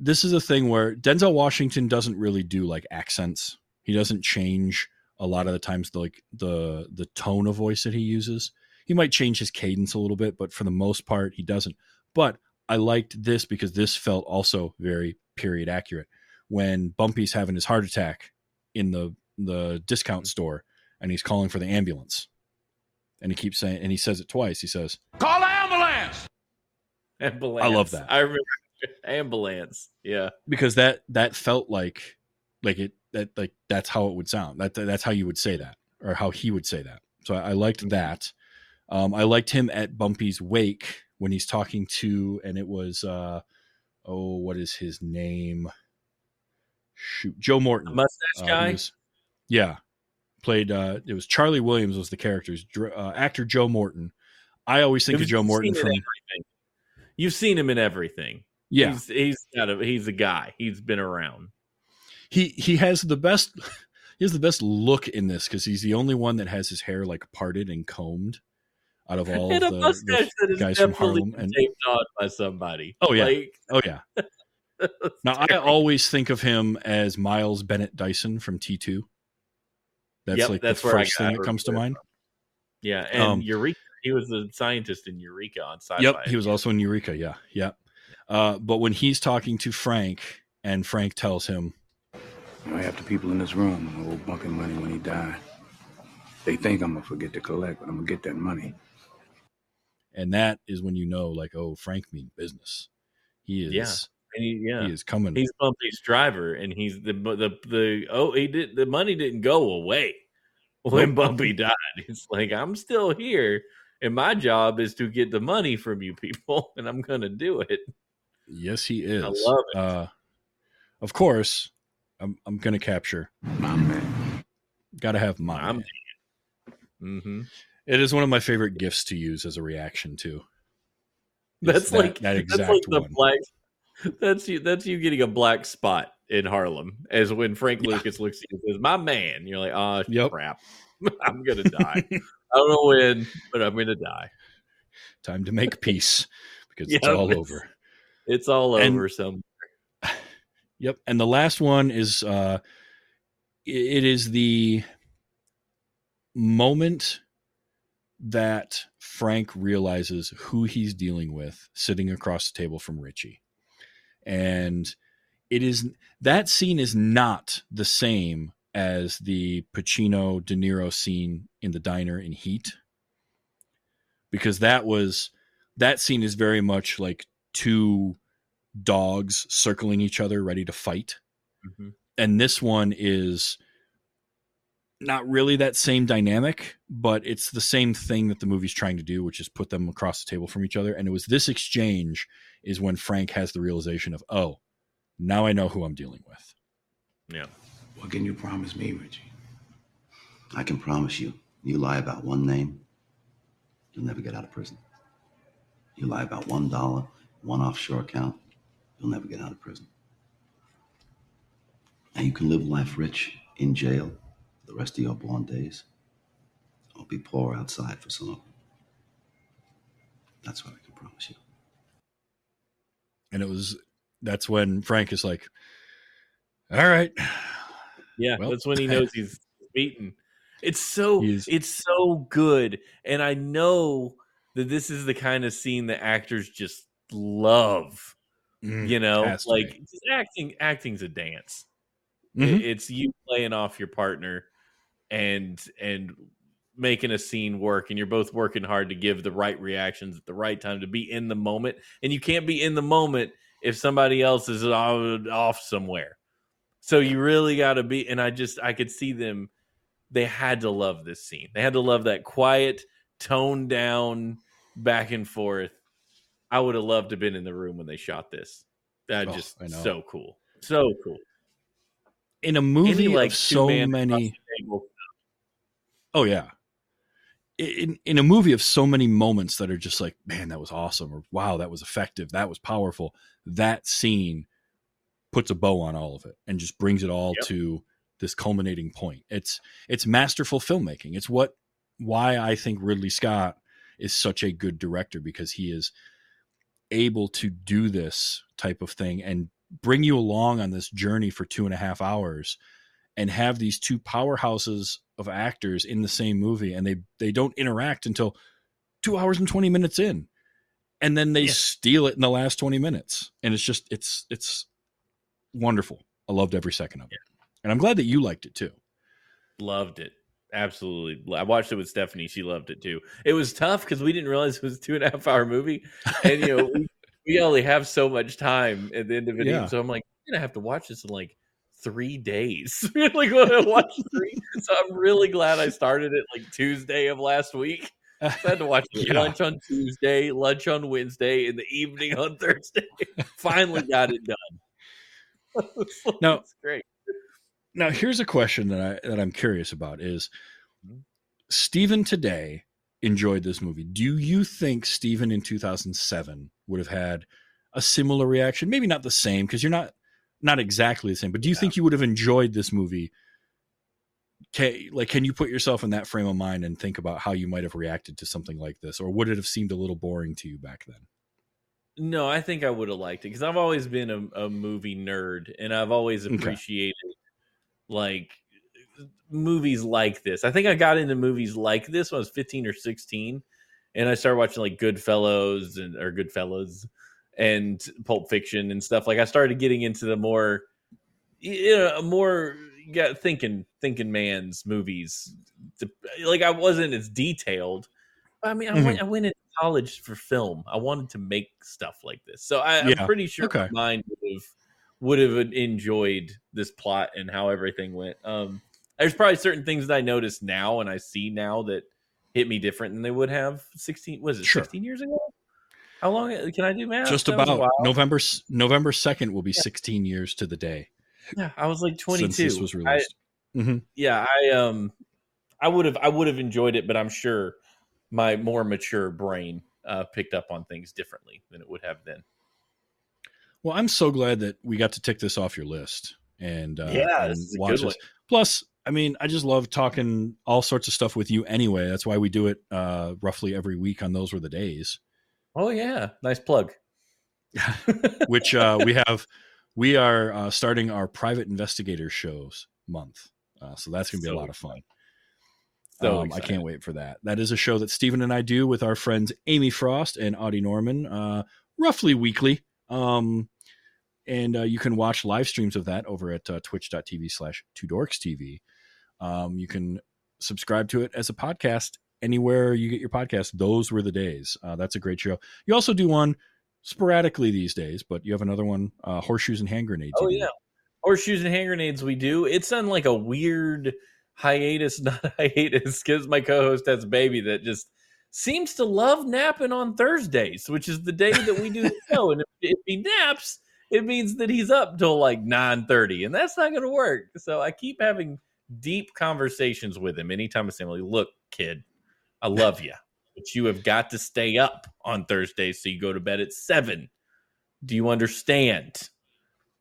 This is a thing where Denzel Washington doesn't really do like accents. He doesn't change a lot of the times the like the the tone of voice that he uses. He might change his cadence a little bit, but for the most part, he doesn't. But I liked this because this felt also very period accurate. When Bumpy's having his heart attack in the the discount store, and he's calling for the ambulance and he keeps saying and he says it twice he says Call the ambulance! Ambulance. I love that. I remember ambulance. Yeah. because that that felt like like it that like that's how it would sound that that's how you would say that or how he would say that so i, I liked that um i liked him at bumpy's wake when he's talking to and it was uh oh what is his name shoot joe morton Mustache Uh, guy. was- yeah played uh it was charlie williams was the character's uh, actor joe morton i always think of joe morton from everything. You've seen him in everything. yeah He's he's got a he's a guy. He's been around. He he has the best he has the best look in this because he's the only one that has his hair like parted and combed out of all and a the, mustache the that is guys from Harlem and taped on by somebody. Oh, yeah. Like, oh yeah now i always think of him as miles bennett dyson from t2 That's Yep, like that's the first thing that comes to mind. Yeah, and Um, Eureka. He was the scientist in Eureka on sci-fi. Yep, he was also in Eureka. Yeah, yeah. Uh, but when he's talking to Frank, and Frank tells him, You know, half the people in this room owe Bumpy money when he died. They think I'm gonna forget to collect, but I'm gonna get that money. and that is when you know, like, oh, Frank mean business. He is. Yeah. And he, yeah, He is coming. he's Bumpy's driver, and he's the the the oh he did the money didn't go away when Nope. Bumpy died. It's like I'm still here, and my job is to get the money from you people, and I'm gonna do it. yes, he is. I love it. Uh, of course, I'm. I'm gonna capture. My man. Got to have my. I'm- man. hmm It is one of my favorite gifts to use as a reaction. Is That's that- like that that's exact like the one. black. That's you. That's you getting a black spot in Harlem, as when Frank Yeah. Lucas looks at you and says, "My man." You're like, "Oh Yep. crap, I'm gonna die. I don't know when, but I'm gonna die. Time to make peace because it's all it's- over. It's all And- over." Some Yep. And the last one is uh it is the moment that Frank realizes who he's dealing with sitting across the table from Richie. And it is that scene is not the same as the Pacino De Niro scene in the diner in Heat. Because that was that scene is very much like two dogs circling each other ready to fight Mhm. and this one is not really that same dynamic but it's the same thing that the movie's trying to do which is put them across the table from each other and it was this exchange is when frank has the realization of oh now i know who i'm dealing with yeah. What can you promise me, Richie? I can promise you, you lie about one name, you'll never get out of prison. You lie about one dollar, one offshore account, you'll never get out of prison. And you can live life rich in jail for the rest of your born days, or be poor outside for some of them. That's what I can promise you. and it was that's when frank is like all right Yeah, Well- that's when he knows he's beaten. It's so it's so good, and I know that this is the kind of scene that actors just love. Mm, You know, like acting. Acting's a dance. Mhm. it's you playing off your partner, and and making a scene work, and you're both working hard to give the right reactions at the right time to be in the moment, and you can't be in the moment if somebody else is off somewhere. So you really got to be. And I just I could see them. They had to love this scene. They had to love that quiet, toned down, back and forth. I would have loved to have been in the room when they shot this. That Oh, just so cool, so cool. in a movie Any, like, of so many across the table. Oh yeah. In in a movie of so many moments that are just like, man, that was awesome, or wow, that was effective, that was powerful. That scene puts a bow on all of it and just brings it all Yep. to this culminating point. It's it's masterful filmmaking. It's what why I think Ridley Scott is such a good director because he is able to do this type of thing and bring you along on this journey for two and a half hours and have these two powerhouses of actors in the same movie and they they don't interact until two hours and 20 minutes in. And then they Yeah. steal it in the last 20 minutes. And it's just it's it's wonderful. I loved every second of it. And i'm glad that you liked it too. Loved it. Absolutely. I watched it with Stephanie. She loved it too. It was tough because we didn't realize it was a two and a half hour movie. And, you know, we, we only have so much time at the end of it. Yeah. So I'm like, I'm going to have to watch this in like three days. like, when I watch three. So I'm really glad I started it like Tuesday of last week. I had to watch Yeah. lunch on Tuesday, lunch on Wednesday, in the evening on Thursday. Finally got it done. No, it's great. Now here's a question that i that i'm curious about is mm-hmm. Stephen today enjoyed this movie. Do you think Stephen in 2007 would have had a similar reaction? Maybe not the same because you're not not exactly the same but do you think you would have enjoyed this movie? Can, like can you put yourself in that frame of mind and think about how you might have reacted to something like this or would it have seemed a little boring to you back then? No, I think I would have liked it because I've always been a, a movie nerd and I've always Okay. Like movies like this. I think I got into movies like this when I was 15 or 16, and I started watching like Goodfellas and or Goodfellas and Pulp Fiction and stuff. Like I started getting into the more, you know, more yeah, thinking thinking man's movies. Like I wasn't as detailed. I mean, I Mhm. went I went into college for film. I wanted to make stuff like this, so I, Yeah. I'm pretty sure Okay. my mind would have would have enjoyed this plot and how everything went. Um, there's probably certain things that I notice now and I see now that hit me different than they would have 16. Was it Sure. 16 years ago? How long can I do math? Just That about. November November second will be 16 years to the day Yeah, I was like 22. since this was I- released. Mhm. yeah, I um, I would have I would have enjoyed it, but I'm sure my more mature brain uh, picked up on things differently than it would have then. Well, I'm so glad that we got to tick this off your list and uh, Yeah, and watch good this. Plus, I mean, I just love talking all sorts of stuff with you anyway. That's why we do it uh, roughly every week on those were the days. Oh yeah, nice plug. which uh, we have we are uh, starting our private investigator shows month uh, so that's going to be So a lot of fun So um, i can't wait for that that is a show that stephen and i do with our friends amy frost and audie norman uh, roughly weekly um, and uh, you can watch live streams of that over at uh, twitch.tv slash two dorks tv um, you can subscribe to it as a podcast anywhere you get your podcast those were the days uh, that's a great show you also do one sporadically these days, but you have another one, uh, horseshoes and hand grenades. Oh yeah, horseshoes and hand grenades. We do. It's on like a weird hiatus, not hiatus, because my co-host has a baby that just seems to love napping on Thursdays, which is the day that we do the show. And if, if he naps, it means that he's up till like nine thirty, and that's not going to work. So I keep having deep conversations with him anytime I say, "Like, look, kid, I love you." But you have got to stay up on Thursdays, so you go to bed at seven. Do you understand?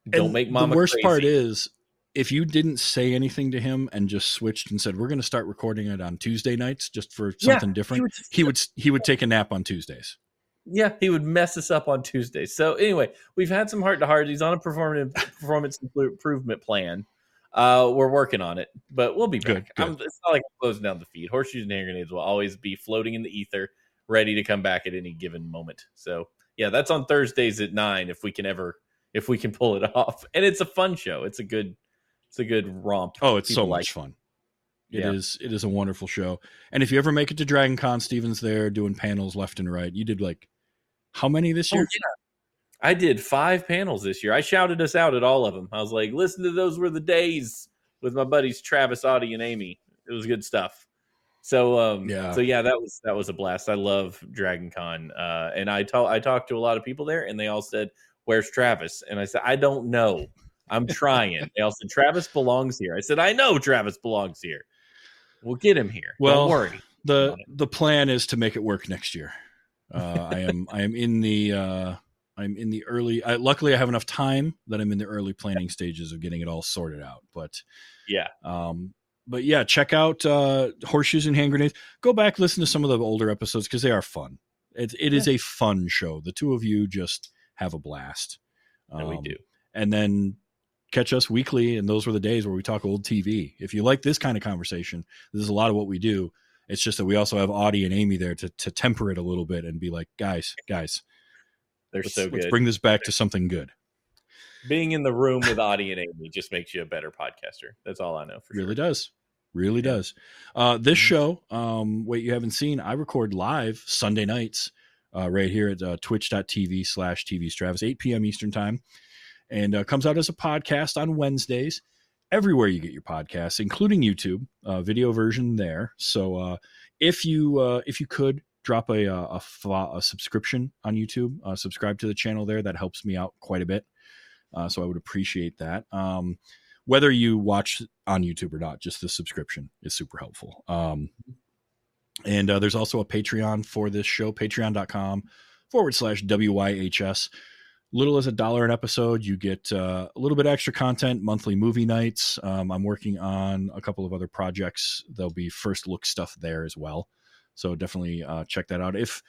Don't And make mama The worst part is if you didn't say anything to him and just switched and said we're going to start recording it on Tuesday nights just for Yeah, something different, would- he would he would take a nap on Tuesdays. yeah, he would mess us up on Tuesdays. So anyway, we've had some heart to heart. He's on a performance performance improvement plan. Uh, we're working on it, but we'll be back. Good, good. I'm, it's not like I'm closing down the feed. Horseshoes and hand grenades will always be floating in the ether, ready to come back at any given moment. So yeah, that's on Thursdays at nine if we can ever if we can pull it off. And it's a fun show. It's a good it's a good romp. Oh, it's so People much like fun. It is. Yeah. It is a wonderful show. And if you ever make it to Dragon Con, Stephen's there doing panels left and right. You did like how many this Oh, year? I did five panels this year. I shouted us out at all of them. I was like, listen to those were the days with my buddies Travis, Audie, and Amy. It was good stuff. So um Yeah. so yeah, that was that was a blast. I love Dragon Con. Uh and I talk I talked to a lot of people there and they all said, Where's Travis? And I said, I don't know. I'm trying. they all said Travis belongs here. I said, I know Travis belongs here. We'll get him here. Well, don't worry. the the plan is to make it work next year. Uh, I am I am in the uh, I'm in the early. I, luckily, I have enough time that I'm in the early planning stages of getting it all sorted out. But Yeah. um, but yeah, check out uh, horseshoes and hand grenades. Go back listen to some of the older episodes because they are fun. It it is a fun show. The two of you just have a blast. And we Um, do. and then catch us weekly and those were the days where we talk old tv if you like this kind of conversation this is a lot of what we do it's just that we also have audie and amy there to, to temper it a little bit and be like guys guys They're let's, so good. let's bring this back to something good Being in the room with Audie and Amy just makes you a better podcaster. That's all I know for sure. really sure. does really does uh, this Mhm. show um, wait you haven't seen i record live sunday nights uh, right here at uh, twitch.tv slash TVsTravis, 8 p.m eastern time and uh, comes out as a podcast on wednesdays everywhere you get your podcasts including youtube uh, video version there so uh, if you uh, if you could drop a, uh, a, fo- a subscription on youtube subscribe to the channel there that helps me out quite a bit so i would appreciate that um, whether you watch on YouTube or not, just the subscription is super helpful. Um, and uh, there's also a Patreon for this show, patreon.com forward slash WYHS. Little as a dollar an episode, you get uh, a little bit extra content, monthly movie nights. Um, I'm working on a couple of other projects. There'll be first look stuff there as well. So definitely uh, check that out. If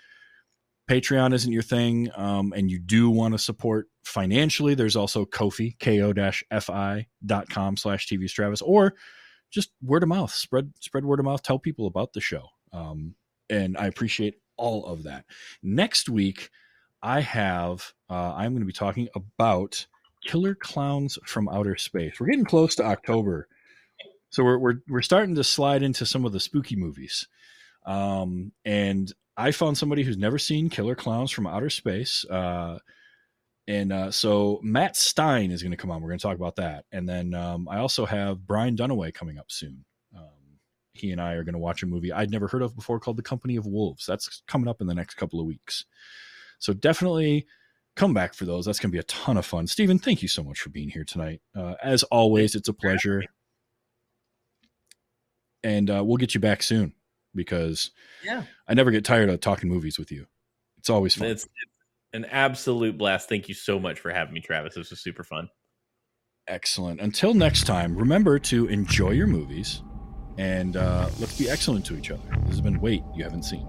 Patreon isn't your thing, um, and you do want to support financially, there's also Ko-fi, ko-fi.com slash TVsTravis, or just word of mouth, spread spread word of mouth, tell people about the show. Um, and I appreciate all of that. Next week, I have uh, I'm going to be talking about killer clowns from outer space. We're getting close to October, so we're we're we're starting to slide into some of the spooky movies. Um, and I found somebody who's never seen Killer Clowns from Outer Space. Uh, and uh, so Matt Stein is going to come on. We're going to talk about that. And then um, I also have Brian Dunaway coming up soon. Um, he and I are going to watch a movie I'd never heard of before called The Company of Wolves. That's coming up in the next couple of weeks. So definitely come back for those. That's going to be a ton of fun. Stephen, thank you so much for being here tonight. Uh, as always, it's a pleasure. And uh, we'll get you back soon because Yeah. I never get tired of talking movies with you. It's always fun. It's, it's an absolute blast. Thank you so much for having me, Travis. This was super fun. Excellent. Until next time, remember to enjoy your movies and uh, let's be excellent to each other. This has been Wait You Haven't Seen.